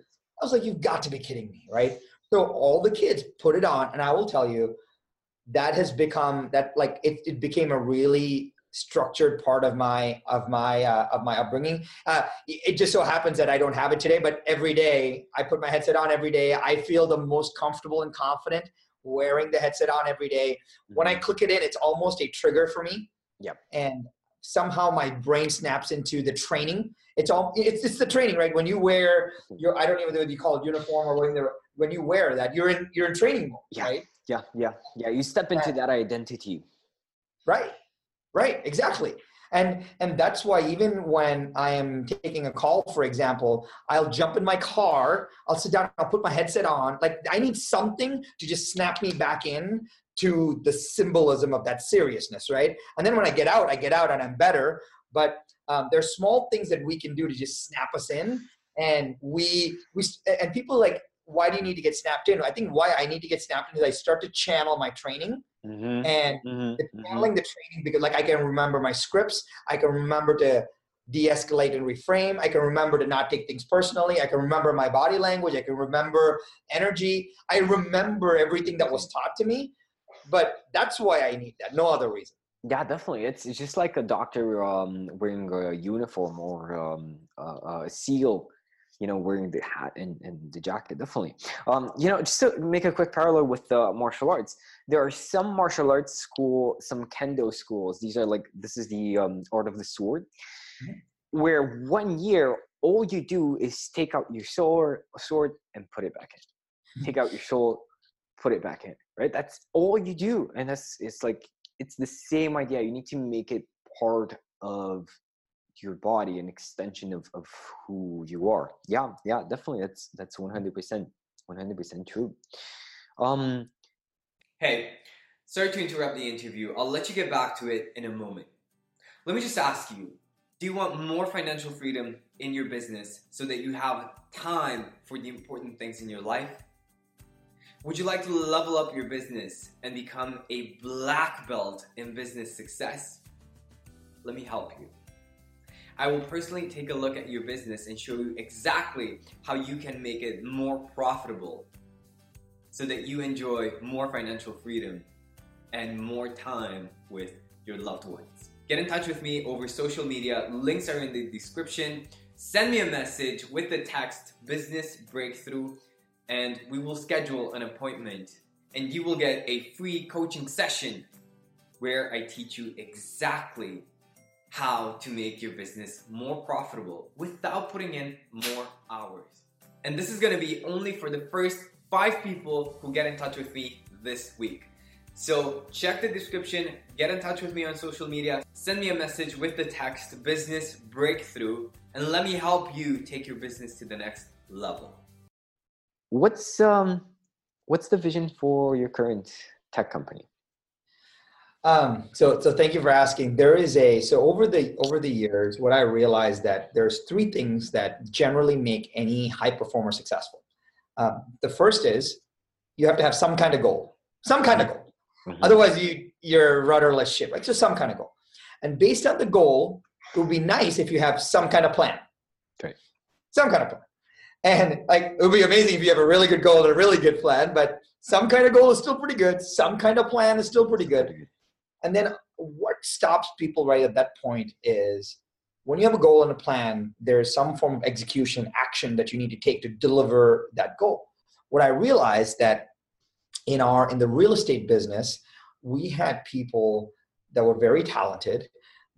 I was like, you've got to be kidding me, right? So all the kids put it on, and I will tell you, that has become that like it, it became a really structured part of my of my uh, of my upbringing. Uh, it just so happens that I don't have it today, but every day I put my headset on every day. I feel the most comfortable and confident wearing the headset on every day. When I mm-hmm. click it in, it's almost a trigger for me. Yep. And somehow my brain snaps into the training. It's all it's it's the training, right? When you wear your I don't even know what you call it uniform or when when you wear that, you're in you're in training mode, yeah. right? Yeah, yeah, yeah. You step into that identity. Right. Right, exactly. And and that's why even when I am taking a call, for example, I'll jump in my car, I'll sit down, I'll put my headset on. Like I need something to just snap me back in to the symbolism of that seriousness, right? And then when I get out, I get out and I'm better. But um, there's small things that we can do to just snap us in, and we we and people like, why do you need to get snapped in? I think why I need to get snapped in is I start to channel my training Mm-hmm. And mm-hmm. mm-hmm. channeling the training because like I can remember my scripts, I can remember to de-escalate and reframe. I can remember to not take things personally. I can remember my body language. I can remember energy. I remember everything that was taught to me. But that's why I need that. No other reason. Yeah, definitely. It's, it's just like a doctor um, wearing a uniform or um, a, a seal you know, wearing the hat and, and the jacket, definitely. Um, you know, just to make a quick parallel with the martial arts, there are some martial arts school, some kendo schools. These are like, this is the um, art of the sword, mm-hmm. where one year, all you do is take out your sword, sword and put it back in. Mm-hmm. Take out your sword, put it back in, right? That's all you do. And that's, it's like, it's the same idea. You need to make it part of your body an extension of, of who you are. Yeah yeah definitely that's that's 100% 100% true. Um hey sorry to interrupt the interview. I'll let you get back to it in a moment. Let me just ask you do you want more financial freedom in your business so that you have time for the important things in your life? Would you like to level up your business and become a black belt in business success? Let me help you I will personally take a look at your business and show you exactly how you can make it more profitable so that you enjoy more financial freedom and more time with your loved ones. Get in touch with me over social media. Links are in the description. Send me a message with the text business breakthrough and we will schedule an appointment and you will get a free coaching session where I teach you exactly how to make your business more profitable without putting in more hours. And this is gonna be only for the first five people who get in touch with me this week. So check the description, get in touch with me on social media, send me a message with the text business breakthrough, and let me help you take your business to the next level. What's um what's the vision for your current tech company? Um, so, so thank you for asking. There is a so over the over the years, what I realized that there's three things that generally make any high performer successful. Um, the first is you have to have some kind of goal, some kind of goal. Mm-hmm. Otherwise, you you're rudderless ship. Like just some kind of goal, and based on the goal, it would be nice if you have some kind of plan. Okay. Some kind of plan, and like it would be amazing if you have a really good goal and a really good plan. But some kind of goal is still pretty good. Some kind of plan is still pretty good and then what stops people right at that point is when you have a goal and a plan, there's some form of execution action that you need to take to deliver that goal. What I realized that in our in the real estate business, we had people that were very talented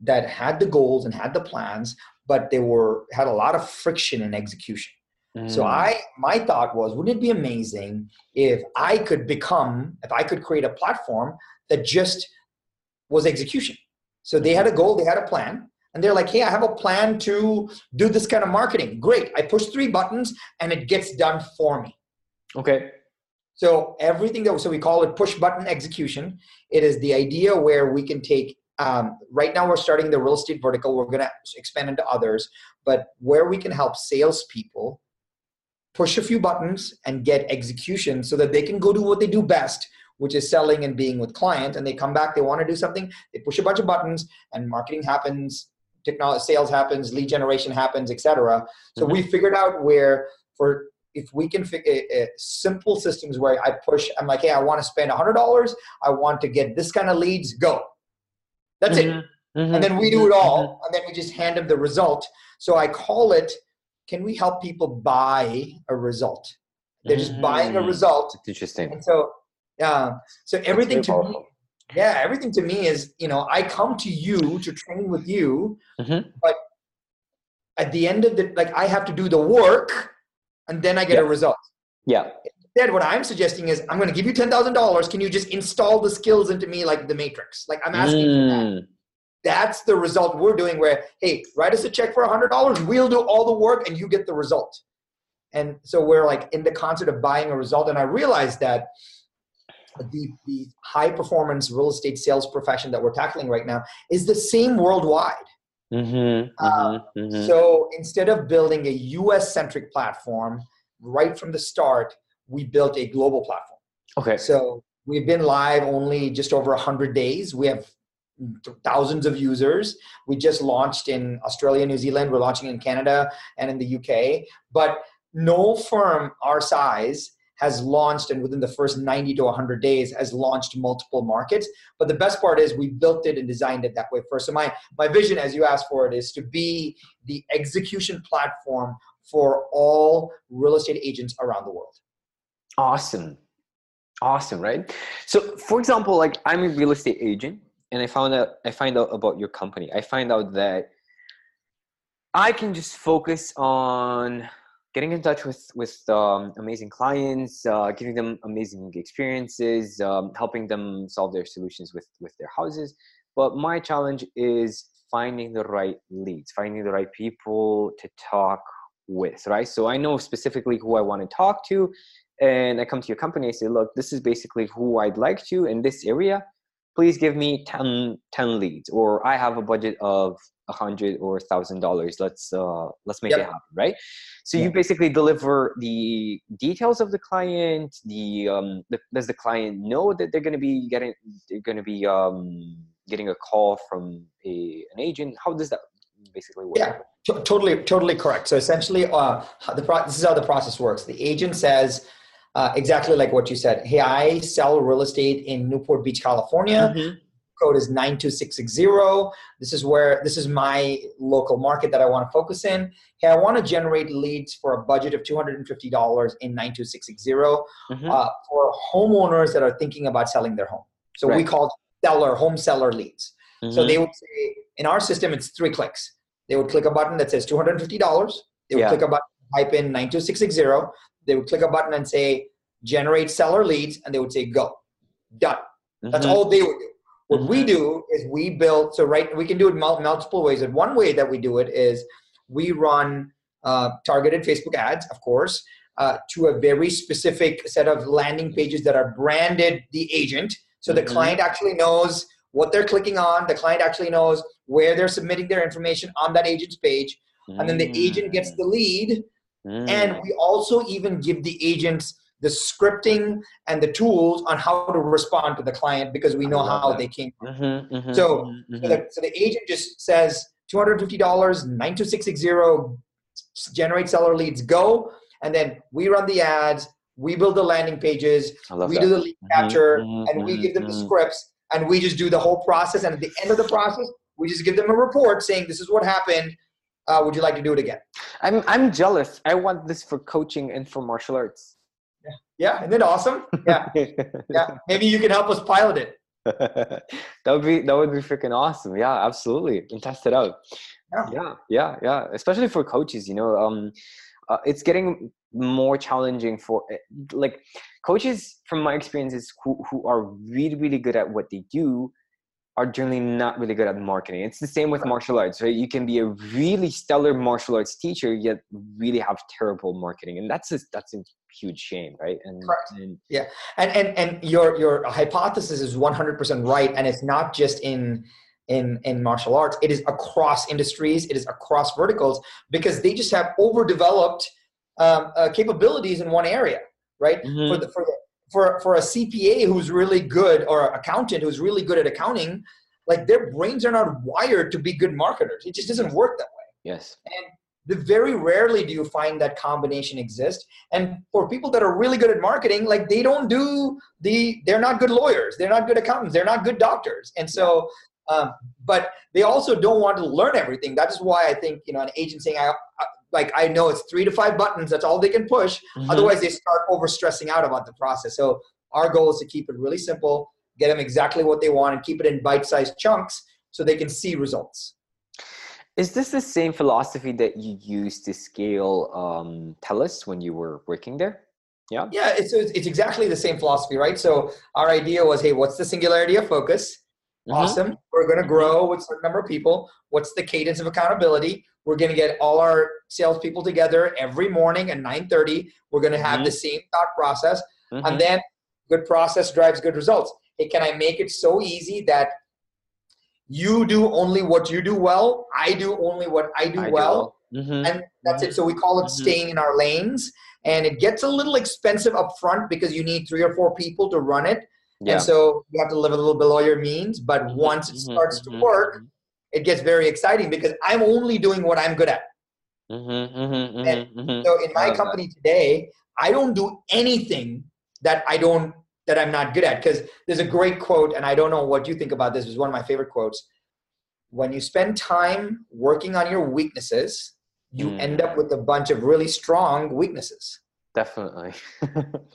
that had the goals and had the plans, but they were had a lot of friction in execution. Mm. So I my thought was, wouldn't it be amazing if I could become, if I could create a platform that just was execution. So they had a goal, they had a plan, and they're like, hey, I have a plan to do this kind of marketing. Great. I push three buttons and it gets done for me. Okay. So everything that so we call it push button execution. It is the idea where we can take. Um, right now, we're starting the real estate vertical. We're going to expand into others, but where we can help salespeople push a few buttons and get execution so that they can go do what they do best which is selling and being with clients and they come back they want to do something they push a bunch of buttons and marketing happens technology sales happens lead generation happens etc so mm-hmm. we figured out where for if we can figure uh, uh, simple systems where i push i'm like hey i want to spend $100 i want to get this kind of leads go that's mm-hmm. it mm-hmm. and then we do it all mm-hmm. and then we just hand them the result so i call it can we help people buy a result they're just buying a mm. result it's interesting and so yeah. So everything to me yeah everything to me is you know i come to you to train with you mm-hmm. but at the end of the like i have to do the work and then i get yeah. a result. Yeah. Instead what i'm suggesting is i'm going to give you $10000 can you just install the skills into me like the matrix? Like i'm asking mm. for that that's the result we're doing where hey write us a check for $100 we'll do all the work and you get the result. And so we're like in the concept of buying a result. And i realized that the, the high performance real estate sales profession that we're tackling right now is the same worldwide. Mm-hmm, uh, mm-hmm, mm-hmm. So instead of building a US centric platform right from the start, we built a global platform. Okay. So we've been live only just over 100 days. We have thousands of users. We just launched in Australia, New Zealand. We're launching in Canada and in the UK. But no firm our size has launched and within the first 90 to 100 days has launched multiple markets. But the best part is we built it and designed it that way first. So my my vision as you asked for it is to be the execution platform for all real estate agents around the world. Awesome. Awesome right? So for example like i'm a real estate agent and i found out i find out about your company. I find out that i can just focus on getting in touch with with um, amazing clients, uh, giving them amazing experiences, um, helping them solve their solutions with with their houses. But my challenge is finding the right leads, finding the right people to talk with, right? So I know specifically who I want to talk to, and I come to your company. I say, look, this is basically who I'd like to in this area. Please give me 10, 10 leads, or I have a budget of a hundred or thousand dollars. Let's uh let's make yep. it happen right? So you basically deliver the details of the client the um the, does the client know that they're going to be getting they're going to be um getting a call from a an agent? How does that basically work? Yeah t- totally totally correct. So essentially uh the pro- this is how the process works. The agent says uh, exactly like what you said. Hey, I sell real estate in Newport Beach, California. Mm-hmm code is 92660. This is where this is my local market that I want to focus in. Hey, I want to generate leads for a budget of $250 in 92660 mm-hmm. uh, for homeowners that are thinking about selling their home. So right. we call seller home seller leads. Mm-hmm. So they would say in our system it's three clicks. They would click a button that says $250. They would yeah. click a button, type in 92660. They would click a button and say generate seller leads, and they would say go. Done. That's mm-hmm. all they would do. What mm-hmm. we do is we build, so right, we can do it multiple ways. And one way that we do it is we run uh, targeted Facebook ads, of course, uh, to a very specific set of landing pages that are branded the agent. So the mm-hmm. client actually knows what they're clicking on. The client actually knows where they're submitting their information on that agent's page. And then the agent gets the lead. And mm. we also even give the agents the scripting and the tools on how to respond to the client because we know how that. they came mm-hmm, mm-hmm, so, mm-hmm. so, the, so the agent just says $250 92660 generate seller leads go and then we run the ads we build the landing pages we that. do the lead mm-hmm, capture mm-hmm, and we mm-hmm, give them the scripts and we just do the whole process and at the end of the process we just give them a report saying this is what happened uh, would you like to do it again i'm i'm jealous i want this for coaching and for martial arts yeah, isn't it awesome? Yeah, <laughs> yeah. Maybe you can help us pilot it. <laughs> that would be that would be freaking awesome. Yeah, absolutely, and test it out. Yeah, yeah, yeah. yeah. Especially for coaches, you know, um, uh, it's getting more challenging for eh, like coaches. From my experiences, who who are really really good at what they do, are generally not really good at marketing. It's the same with martial arts, right? You can be a really stellar martial arts teacher, yet really have terrible marketing, and that's a, that's a huge shame, right? And, and yeah, and and and your your hypothesis is one hundred percent right, and it's not just in in in martial arts; it is across industries, it is across verticals because they just have overdeveloped um, uh, capabilities in one area, right? Mhm. For the for the for for a CPA who's really good or accountant who's really good at accounting, like their brains are not wired to be good marketers. It just doesn't work that way. Yes. And the very rarely do you find that combination exist. And for people that are really good at marketing, like they don't do the, they're not good lawyers, they're not good accountants, they're not good doctors. And so, um, but they also don't want to learn everything. That is why I think you know an agent saying, I, I like I know it's three to five buttons. That's all they can push. Mhm. Otherwise, they start over stressing out about the process. So our goal is to keep it really simple, get them exactly what they want, and keep it in bite-sized chunks so they can see results. Is this the same philosophy that you used to scale um, Teles when you were working there? Yeah. Yeah, it's, it's exactly the same philosophy, right? So our idea was, hey, what's the singularity of focus? Mhm. Awesome. We're going to grow with a certain number of people. What's the cadence of accountability? We're going to get all our salespeople together every morning at 9:30. We're going to have Mhm. the same thought process, Mhm. and then good process drives good results. Hey, can I make it so easy that you do only what you do well, I do only what I do I well, Mhm. and that's it. So we call it Mhm. staying in our lanes, and it gets a little expensive up front because you need three or four people to run it, yeah. and so you have to live a little below your means. But once it mhm, starts to work, it gets very exciting because I'm only doing what I'm good at. mhm, mhm, mhm, And mhm. So in my that. company today, I don't do anything that I don't that I'm not good at. Because there's a great quote, and I don't know what you think about this. It's one of my favorite quotes. When you spend time working on your weaknesses, you Mm. end up with a bunch of really strong weaknesses. Definitely.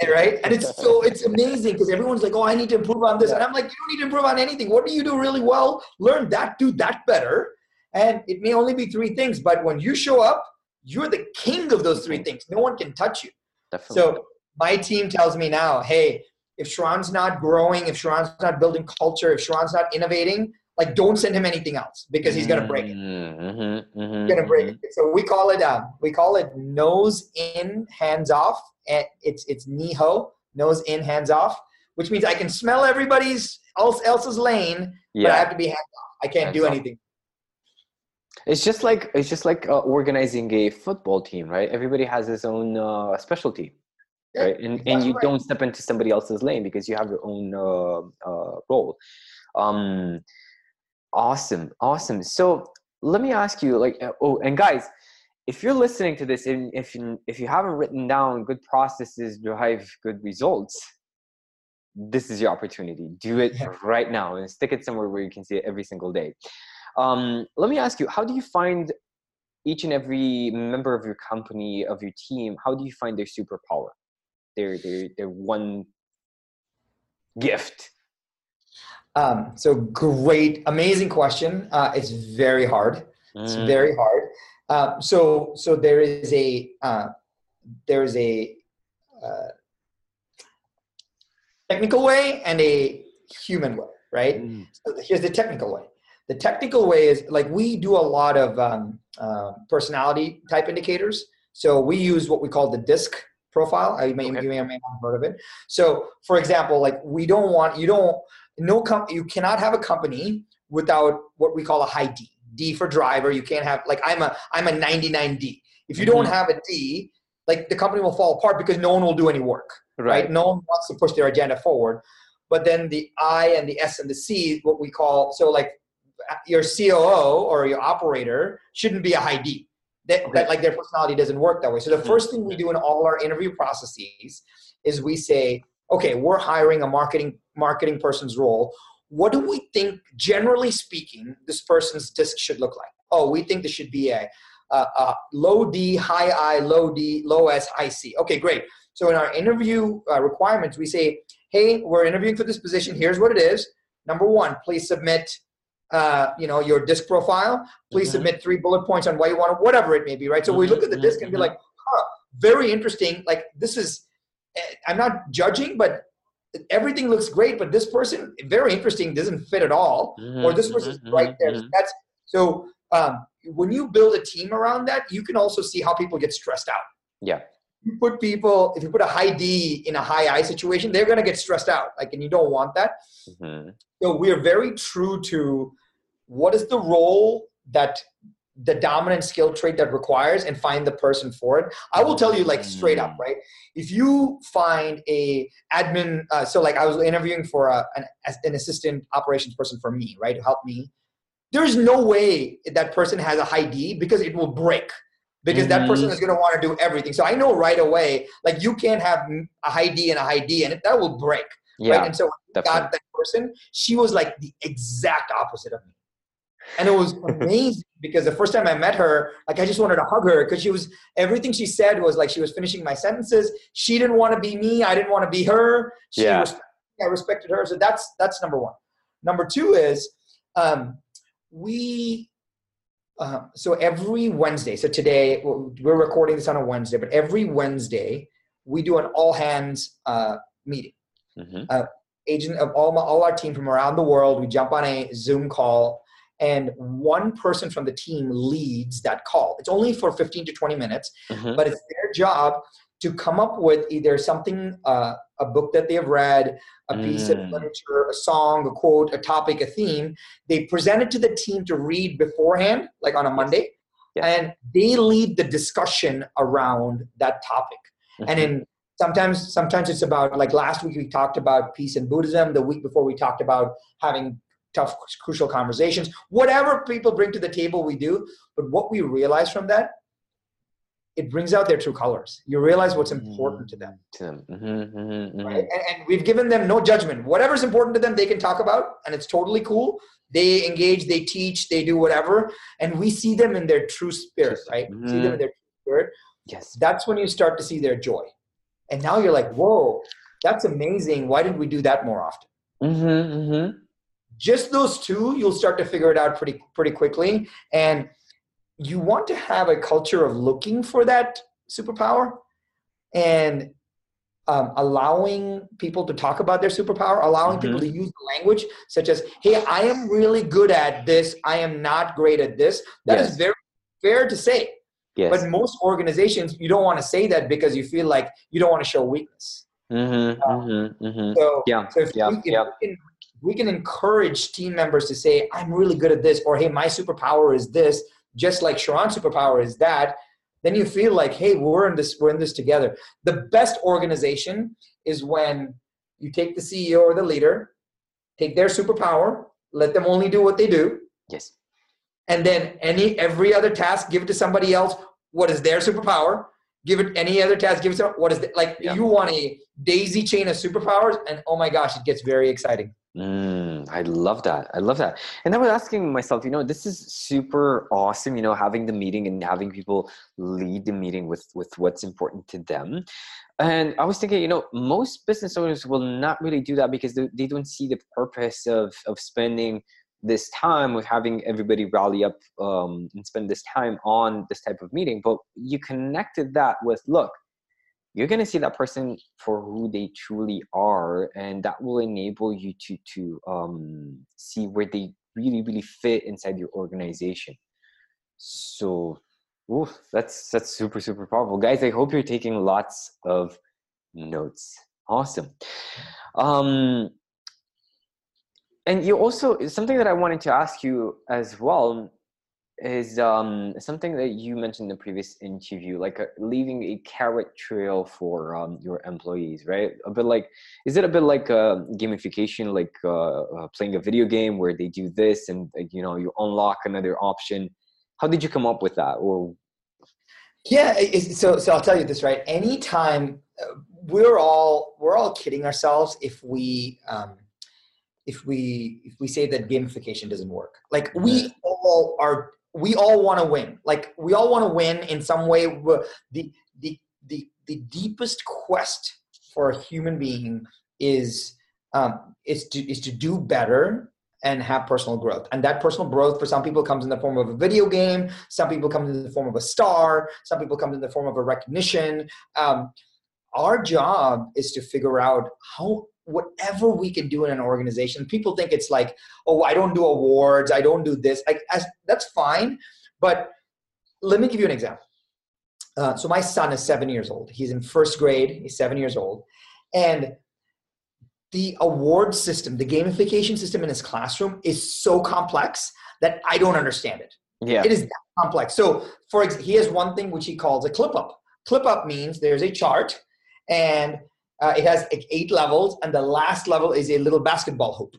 right? And it's so <laughs> it's amazing because everyone's like, "Oh, I need to improve on this," and I'm like, "You don't need to improve on anything. What do you do really well? Learn that, do that better." And it may only be three things, but when you show up, you're the king of those three things. No one can touch you. Definitely. So my team tells me now, "Hey, if Sharan's not growing, if Sharan's not building culture, if Sharan's not innovating, like don't send him anything else because he's gonna break it." Mm-hmm, mm-hmm, gonna break it. So we call it um, we call it nose in, hands off, and it's it's NIHO, nose in, hands off, which means I can smell everybody's else else's lane, but I have to be hands off. I can't do Hands off. anything. It's just like it's just like uh, organizing a football team, right? Everybody has his own uh, specialty, Yeah, right? And and you right. don't step into somebody else's lane because you have your own uh, uh, role. Um, awesome, awesome. So let me ask you, like, uh, oh, and guys, if you're listening to this, and if you, if you haven't written down good processes drive good results, this is your opportunity. Do it Yeah. right now and stick it somewhere where you can see it every single day. Um, let me ask you, how do you find each and every member of your company, of your team, how do you find their superpower? Their their their one gift. Um, so great, amazing question. Uh, it's very hard. It's Mm, very hard. Uh, so so there is a uh, there is a uh, technical way and a human way, right? mm, So here's the technical way. The technical way is like we do a lot of um, uh, personality type indicators. So we use what we call the DISC profile. You may, Okay. you may or may not have heard of it. So for example, like we don't want you don't no com- you cannot have a company without what we call a high D. D for driver. You can't have like I'm a I'm a 99D. If you don't Mhm. have a D, like the company will fall apart because no one will do any work right. right. No one wants to push their agenda forward. But then the I and the S and the C, what we call so like your COO or your operator shouldn't be a high D. That, Okay. that like their personality doesn't work that way. So the Mhm. first thing we do in all our interview processes is we say, okay, we're hiring a marketing marketing person's role. What do we think, generally speaking, this person's disc should look like? Oh, we think this should be a, a, a low D, high I, low D, low S, high C. Okay, great. So in our interview uh, requirements, we say, hey, we're interviewing for this position. Here's what it is. Number one, please submit, uh, you know, your disc profile. Please Mhm. submit three bullet points on why you want it, whatever it may be, right? So we Mhm, look at the disc and be mhm. like, huh, very interesting. Like this is, I'm not judging, but everything looks great. But this person, very interesting, doesn't fit at all or Mhm, this person's mhm, right there. mhm, That's so. Um, when you build a team around that, you can also see how people get stressed out. Yeah. You put people, if you put a high D in a high I situation, they're gonna get stressed out. Like, and you don't want that. mhm, So we are very true to what is the role that the dominant skill trait that requires and find the person for it. I will tell you like straight up right? If you find a admin uh, so like i was interviewing for a, an, an assistant operations person for me right to help me there's no way that person has a high d because it will break because mm-hmm. that person mm-hmm. is going to want to do everything. So i know right away like you can't have a high d and a high d and that will break yeah, right and so I got that person she was like the exact opposite of me and it was amazing <laughs> because the first time I met her, like I just wanted to hug her because she was everything she said was like she was finishing my sentences. She didn't want to be me. I didn't want to be her. She yeah. Was, I respected her. So that's that's number one. Number two is um, we. Uh, so every Wednesday, so today we're recording this on a Wednesday, but every Wednesday we do an all hands uh, meeting. Mm-hmm. Uh, agent of all my, all our team from around the world. We jump on a Zoom call and one person from the team leads that call. It's only for 15 to 20 minutes, mm-hmm. but it's their job to come up with either something, uh, a book that they have read, a piece mm. of literature, a song, a quote, a topic, a theme. They present it to the team to read beforehand, like on a Monday, yes. and they lead the discussion around that topic. Mm-hmm. And in sometimes sometimes it's about like last week we talked about peace and buddhism the week before we talked about having tough, crucial conversations. Whatever people bring to the table, we do. But what we realize from that, it brings out their true colors. You realize what's important to them. To them. Mm-hmm, mm-hmm, mm-hmm. Right? And, and, we've given them no judgment. Whatever's important to them, they can talk about, and it's totally cool. They engage, they teach, they do whatever, and we see them in their true spirit, right? Mm-hmm. See them in mm-hmm. their true spirit. Yes. That's when you start to see their joy. And now you're like, whoa, that's amazing. Why didn't we do that more often? Mm-hmm, mm-hmm just those two you'll start to figure it out pretty pretty quickly and you want to have a culture of looking for that superpower and um, allowing people to talk about their superpower allowing mm-hmm. people to use language such as hey i am really good at this i am not great at this That yes. is very fair to say yes. but most organizations you don't want to say that because you feel like you don't want to show weakness mm-hmm, um, mm-hmm, mm-hmm. so, yeah, so if, yeah, we, if yeah. we can we can encourage team members to say, I'm really good at this, or hey, my superpower is this, just like Sharan's superpower is that, then you feel like, hey, we're in this, we're in this together. The best organization is when you take the CEO or the leader, take their superpower, let them only do what they do. Yes. And then any every other task, give it to somebody else. What is their superpower? Give it any other task, give it to what is the, like yeah. you want a daisy chain of superpowers, and oh my gosh, it gets very exciting. Mm, I love that. I love that. And I was asking myself, you know, this is super awesome, you know, having the meeting and having people lead the meeting with with what's important to them. And I was thinking, you know, most business owners will not really do that because they, they don't see the purpose of of spending this time with having everybody rally up um, and spend this time on this type of meeting. But you connected that with, look, you're going to see that person for who they truly are and that will enable you to to um, see where they really really fit inside your organization. So that's that's super super powerful. Guys i hope you're taking lots of notes. Awesome. Um and you also something that i wanted to ask you as well is um, something that you mentioned in the previous interview, like uh, leaving a carrot trail for um, your employees, right? A bit like, is it a bit like a uh, gamification, like uh, uh, playing a video game where they do this and you know you unlock another option? How did you come up with that, or? Yeah, so so I'll tell you this, right? Anytime we're all we're all kidding ourselves if we um, if we if we say that gamification doesn't work. Like we all are we all want to win. Like we all want to win in some way. The the the the deepest quest for a human being is um, is to is to do better and have personal growth. And that personal growth for some people comes in the form of a video game. Some people come in the form of a star. Some people come in the form of a recognition. Um, our job is to figure out how whatever we can do in an organization. People think it's like, oh, I don't do awards, I don't do this. Like, as, that's fine, but let me give you an example. Uh, so my son is seven years old. He's in first grade. He's seven years old, and the award system, the gamification system in his classroom is so complex that I don't understand it. Yeah. It is that complex. So, for example, he has one thing which he calls a clip up. Clip up means there's a chart and uh, it has eight levels, and the last level is a little basketball hoop.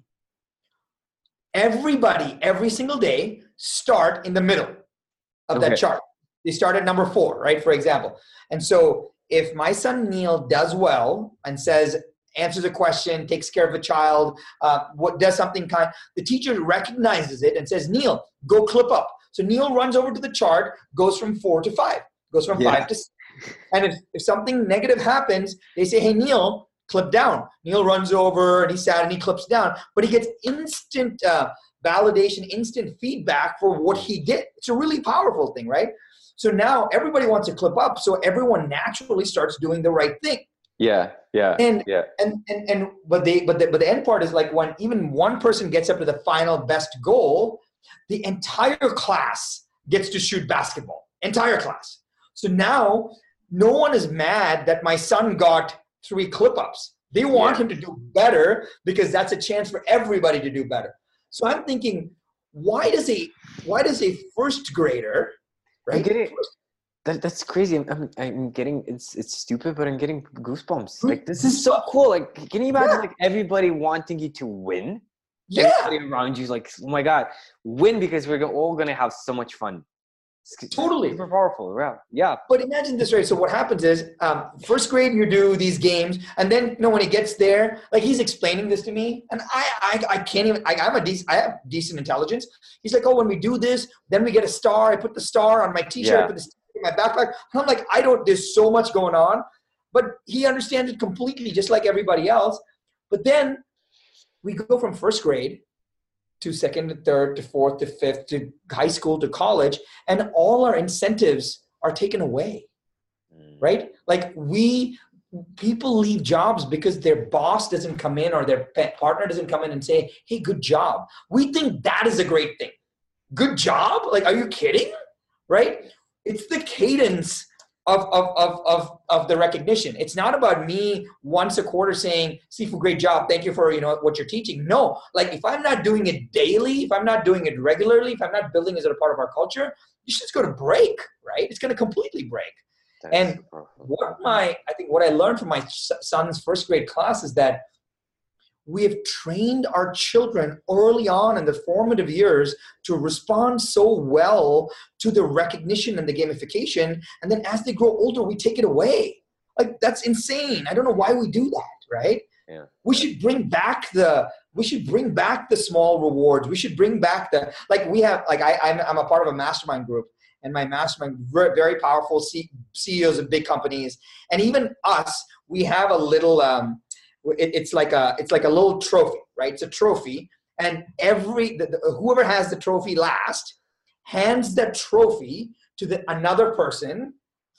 Everybody, every single day, start in the middle of Okay. that chart. They start at number four, right? For example. And so if my son Neil does well and says, answers a question, takes care of a child, uh, what does something kind, the teacher recognizes it and says, Neil, go clip up. So Neil runs over to the chart, goes from four to five, goes from Yeah. five to six. And if, if something negative happens, they say, hey, Neil, clip down. Neil runs over and he's sad and he clips down, but he gets instant uh, validation, instant feedback for what he did. It's a really powerful thing, right? So now everybody wants to clip up, so everyone naturally starts doing the right thing. Yeah. Yeah. And Yeah. and and and but they but the, but the end part is like when even one person gets up to the final best goal, the entire class gets to shoot basketball. Entire class. So now no one is mad that my son got three clip ups. They want Yeah. him to do better because that's a chance for everybody to do better. So I'm thinking, why does a why does a first grader, I right? get it. That, that's crazy. I'm, I'm, I'm getting it's it's stupid, but I'm getting goosebumps. Like this is so cool. Like, can you imagine Yeah. like everybody wanting you to win? Yeah. Everybody around you like, oh my god, win because we're all gonna have so much fun. Totally. super powerful. Yeah, yeah. But imagine this, right? So what happens is, um, first grade you do these games, and then you know when he gets there, like he's explaining this to me, and I I, I can't even. I, I'm a decent. I have decent intelligence. He's like, oh, when we do this, then we get a star. I put the star on my T-shirt. Yeah. I put the star in my backpack. And I'm like, I don't. There's so much going on, but he understands it completely, just like everybody else. But then we go from first grade to second to third to fourth to fifth to high school to college, and all our incentives are taken away Mm. right? Like we people leave jobs because their boss doesn't come in or their partner doesn't come in and say, "Hey, good job." We think that is a great thing. Good job? Like, are you kidding? Right? It's the cadence of of of of, of the recognition. It's not about me once a quarter saying, "Sifu, great job. Thank you for you know what you're teaching." No, like if I'm not doing it daily, if I'm not doing it regularly, if I'm not building it as a part of our culture, it's just going to break. Right? It's going to completely break That's and what my i think what i learned from my son's first grade class is that we have trained our children early on in the formative years to respond so well to the recognition and the gamification. And then as they grow older we take it away. Like that's insane. I don't know why we do that right? Yeah. we should bring back the we should bring back the small rewards. We should bring back the like we have like I, I'm, I'm a part of a mastermind group. And my mastermind very, very powerful C- ceos of big companies. And even us we have a little um, it, it's like a it's like a little trophy right? It's a trophy. And every the, the, whoever has the trophy last hands that trophy to the another person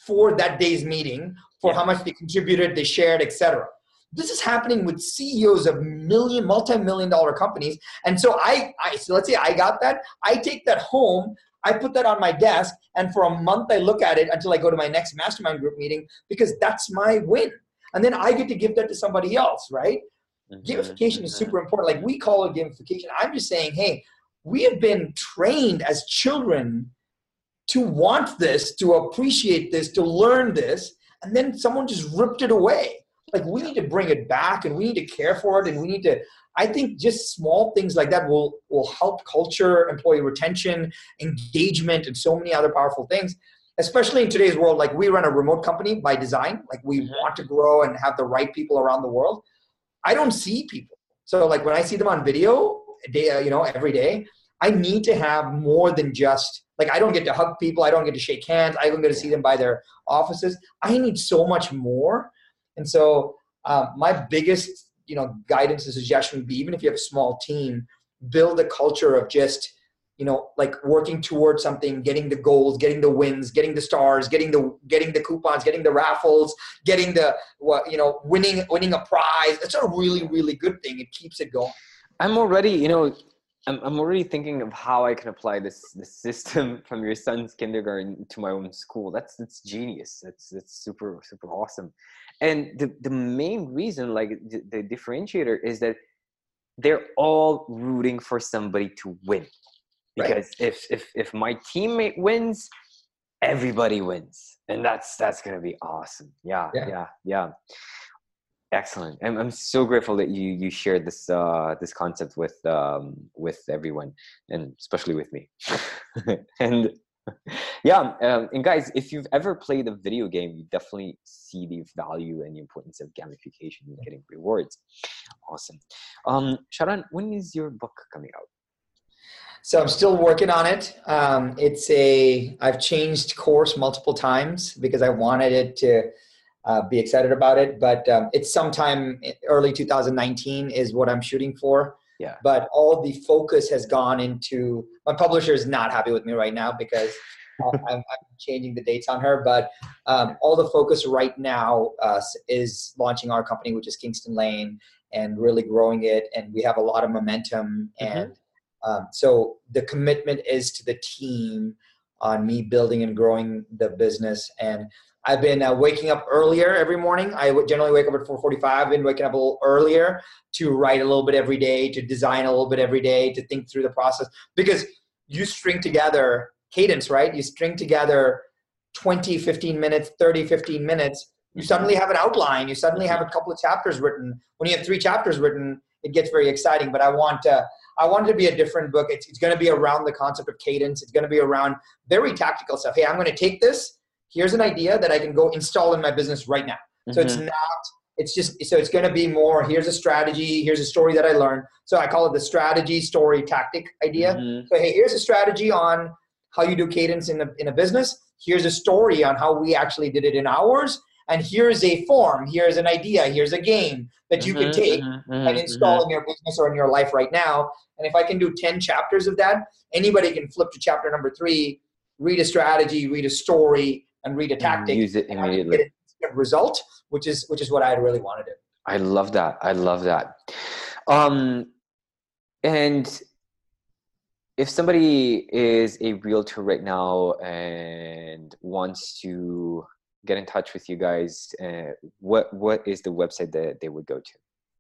for that day's meeting for Yeah. how much they contributed they shared etc this is happening with ceos of million multi-million dollar companies. And so i i so let's say i got that. I take that home. I put that on my desk, and for a month I look at it until I go to my next mastermind group meeting because that's my win. And then I get to give that to somebody else, right? Mhm, Gamification is mhm. super important. Like we call it gamification. I'm just saying, hey, we have been trained as children to want this, to appreciate this, to learn this, and then someone just ripped it away. Like we need to bring it back and we need to care for it and we need to I think just small things like that will will help culture, employee retention, engagement, and so many other powerful things. Especially in today's world, like we run a remote company by design. Like we Mhm. want to grow and have the right people around the world. I don't see people, so like when I see them on video, day, uh, you know, every day, I need to have more than just like I don't get to hug people, I don't get to shake hands, I don't get to see them by their offices. I need so much more, and so uh, my biggest you know guidance and suggestion would be even if you have a small team build a culture of just you know like working towards something getting the goals getting the wins getting the stars getting the getting the coupons getting the raffles getting the what you know winning winning a prize it's a really really good thing it keeps it going I'm already, you know, I'm, I'm already thinking of how I can apply this this system <laughs> from your son's kindergarten to my own school. That's that's genius. That's that's super super awesome. And the the main reason, like the, the differentiator, is that they're all rooting for somebody to win. Because right. if if if my teammate wins everybody wins. And that's that's gonna be awesome. Yeah yeah. yeah, yeah. excellent. I'm, I'm so grateful that you you shared this uh this concept with um with everyone and especially with me. <laughs> And yeah um, and guys if you've ever played a video game you definitely see the value and the importance of gamification and getting rewards. Awesome. Um sharan when is your book coming out so I'm still working on it. Um, it's a I've changed course multiple times because I wanted it to uh, be excited about it. But um, it's sometime early 2019 is what I'm shooting for. Yeah. But all the focus has gone into my publisher is not happy with me right now because <laughs> I'm, I'm, changing the dates on her. But um, all the focus right now uh, is launching our company, which is Kingston Lane, and really growing it. And we have a lot of momentum mm-hmm. Um, so the commitment is to the team on me building and growing the business. And I've been uh, waking up earlier every morning. I generally wake up at 4:45. I've been waking up a little earlier to write a little bit every day, to design a little bit every day, to think through the process. Because you string together cadence, right? You string together 20, 15 minutes, 30, 15 minutes. You mm-hmm. suddenly have an outline. You suddenly have a couple of chapters written. When you have three chapters written, it gets very exciting. But I want to I wanted to be a different book. It's, it's going to be around the concept of cadence. It's going to be around very tactical stuff. Hey, I'm going to take this. Here's an idea that I can go install in my business right now. Mm-hmm. So it's mm-hmm. not. It's just so it's going to be more. Here's a strategy. Here's a story that I learned. So I call it the strategy, story, tactic idea. Mm-hmm. So hey, here's a strategy on how you do cadence in a in a business. Here's a story on how we actually did it in ours and here's a form here's an idea here's a game that you mm-hmm, can take mm-hmm, and mm-hmm, install mm-hmm. in your business or in your life right now. And if i can do 10 chapters of that anybody can flip to chapter number three read a strategy read a story and read a tactic use it immediately. get a result which is which is what i really want to do i love that i love that. Um and if somebody is a realtor right now and wants to get in touch with you guys, uh, what what is the website that they would go to?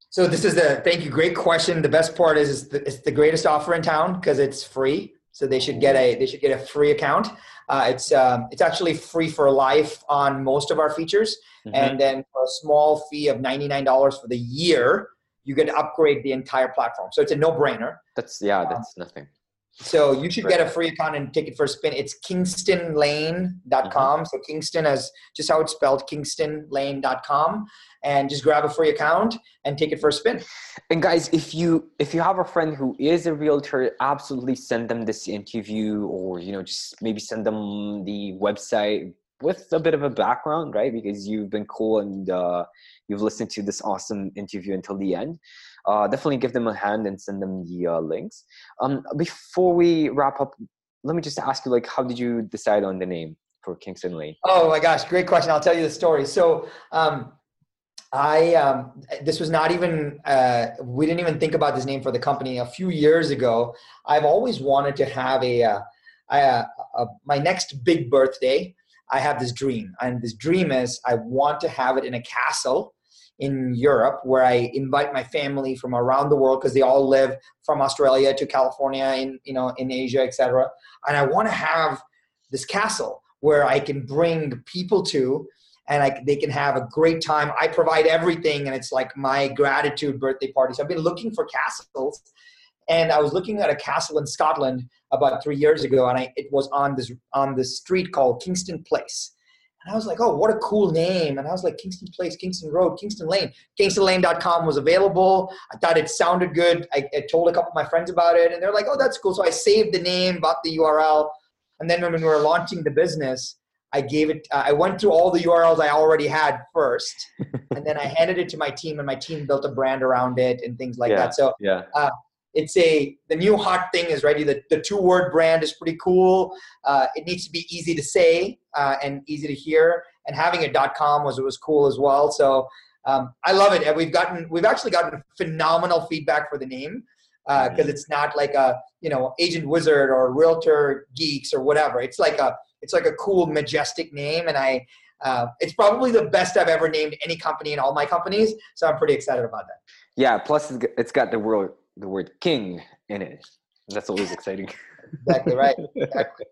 So this is the thank you, great question. The best part is it's the, it's the greatest offer in town because it's free. So they should get a they should get a free account. Uh, it's um, it's actually free for life on most of our features, mm-hmm. and then for a small fee of ninety nine dollars for the year, you get to upgrade the entire platform. So it's a no brainer. That's yeah, um, that's um, nothing. So you should get a free account and take it for a spin. It's kingstonlane.com. Mm-hmm. So Kingston as just how it's spelled, kingstonlane.com. And just grab a free account and take it for a spin. And guys, if you if you have a friend who is a realtor, absolutely send them this interview or you know, just maybe send them the website with a bit of a background, right? Because you've been cool and uh, you've listened to this awesome interview until the end uh, definitely give them a hand and send them the uh, links. Um, before we wrap up, let me just ask you, like, how did you decide on the name for Kingston Lane? Oh my gosh, great question. I'll tell you the story. So, um, I um, this was not even uh, we didn't even think about this name for the company a few years ago. I've always wanted to have a, uh, a, a my next big birthday. I have this dream, and this dream is I want to have it in a castle in Europe where I invite my family from around the world because they all live from Australia to California in you know in Asia etc. And I want to have this castle where I can bring people to and I, they can have a great time. I provide everything and it's like my gratitude birthday party. So I've been looking for castles and I was looking at a castle in Scotland about three years ago and I, it was on this on this street called Kingston Place and I was like, oh, what a cool name. And I was like, Kingston Place, Kingston Road, Kingston Lane. KingstonLane.com was available. I thought it sounded good. I, I, told a couple of my friends about it, and they're like, oh, that's cool. So I saved the name, bought the URL. And then when we were launching the business, I gave it, uh, I went through all the URLs I already had first, and then I <laughs> handed it to my team, and my team built a brand around it and things like yeah, that. So yeah. Uh, it's a the new hot thing is ready. The, the two word brand is pretty cool. Uh, it needs to be easy to say uh, and easy to hear. And having a .com was was cool as well. So um, I love it. And we've gotten we've actually gotten phenomenal feedback for the name because uh, mm-hmm. it's not like a you know agent wizard or realtor geeks or whatever. It's like a it's like a cool majestic name, and I uh, it's probably the best I've ever named any company in all my companies. So I'm pretty excited about that. Yeah. Plus, it's got the word the word king in it. That's always exciting. <laughs> exactly right. <laughs> Exactly.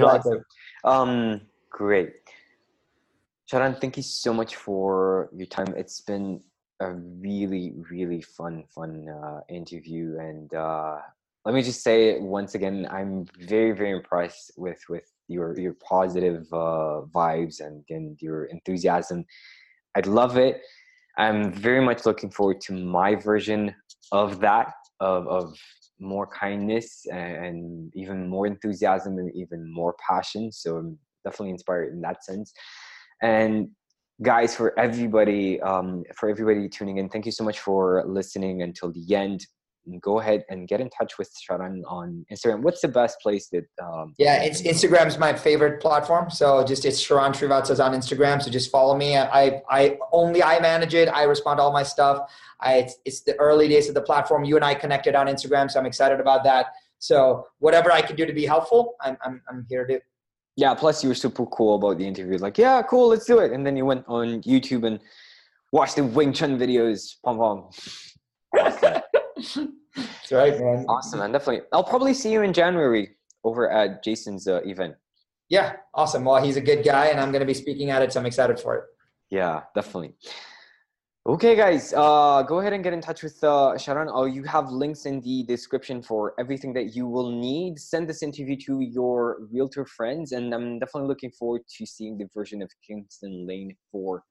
Awesome. Um, great. Sharan, thank you so much for your time. It's been a really, really fun, fun uh, interview, and uh, let me just say once again, I'm very, very impressed with with your your positive uh, vibes and and your enthusiasm. I'd love it. I'm very much looking forward to my version of that of of more kindness and even more enthusiasm and even more passion. So I'm definitely inspired in that sense. And guys, for everybody, um, for everybody tuning in, thank you so much for listening until the end go ahead and get in touch with Sharan on Instagram. What's the best place that? Um, yeah, it's Instagram is my favorite platform. So just it's Sharan Srivatsas on Instagram. So just follow me. I I only I manage it. I respond to all my stuff. I it's, it's the early days of the platform. You and I connected on Instagram, so I'm excited about that. So whatever I can do to be helpful, I'm I'm I'm here to. Yeah. Plus, you were super cool about the interview. Like, yeah, cool, let's do it. And then you went on YouTube and watched the Wing Chun videos. Pom pom. <laughs> That's right, man. Awesome, man. Definitely. I'll probably see you in January over at Jason's uh, event. Yeah, awesome. Well, he's a good guy, and I'm going to be speaking at it, so I'm excited for it. Yeah, definitely. Okay, guys, uh, go ahead and get in touch with uh, Sharan. Oh, you have links in the description for everything that you will need. Send this interview to your realtor friends, and I'm definitely looking forward to seeing the version of Kingston Lane for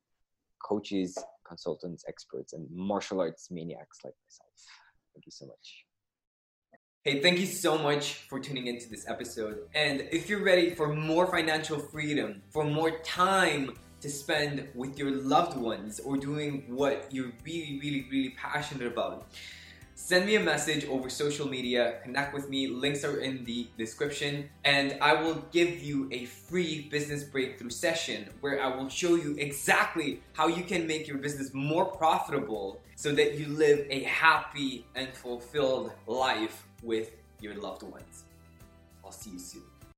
coaches, consultants, experts, and martial arts maniacs like myself. Thank you so much. Hey, thank you so much for tuning into this episode. And if you're ready for more financial freedom, for more time to spend with your loved ones or doing what you're really, really, really passionate about, send me a message over social media, connect with me, links are in the description, and I will give you a free business breakthrough session where I will show you exactly how you can make your business more profitable so that you live a happy and fulfilled life with your loved ones. I'll see you soon.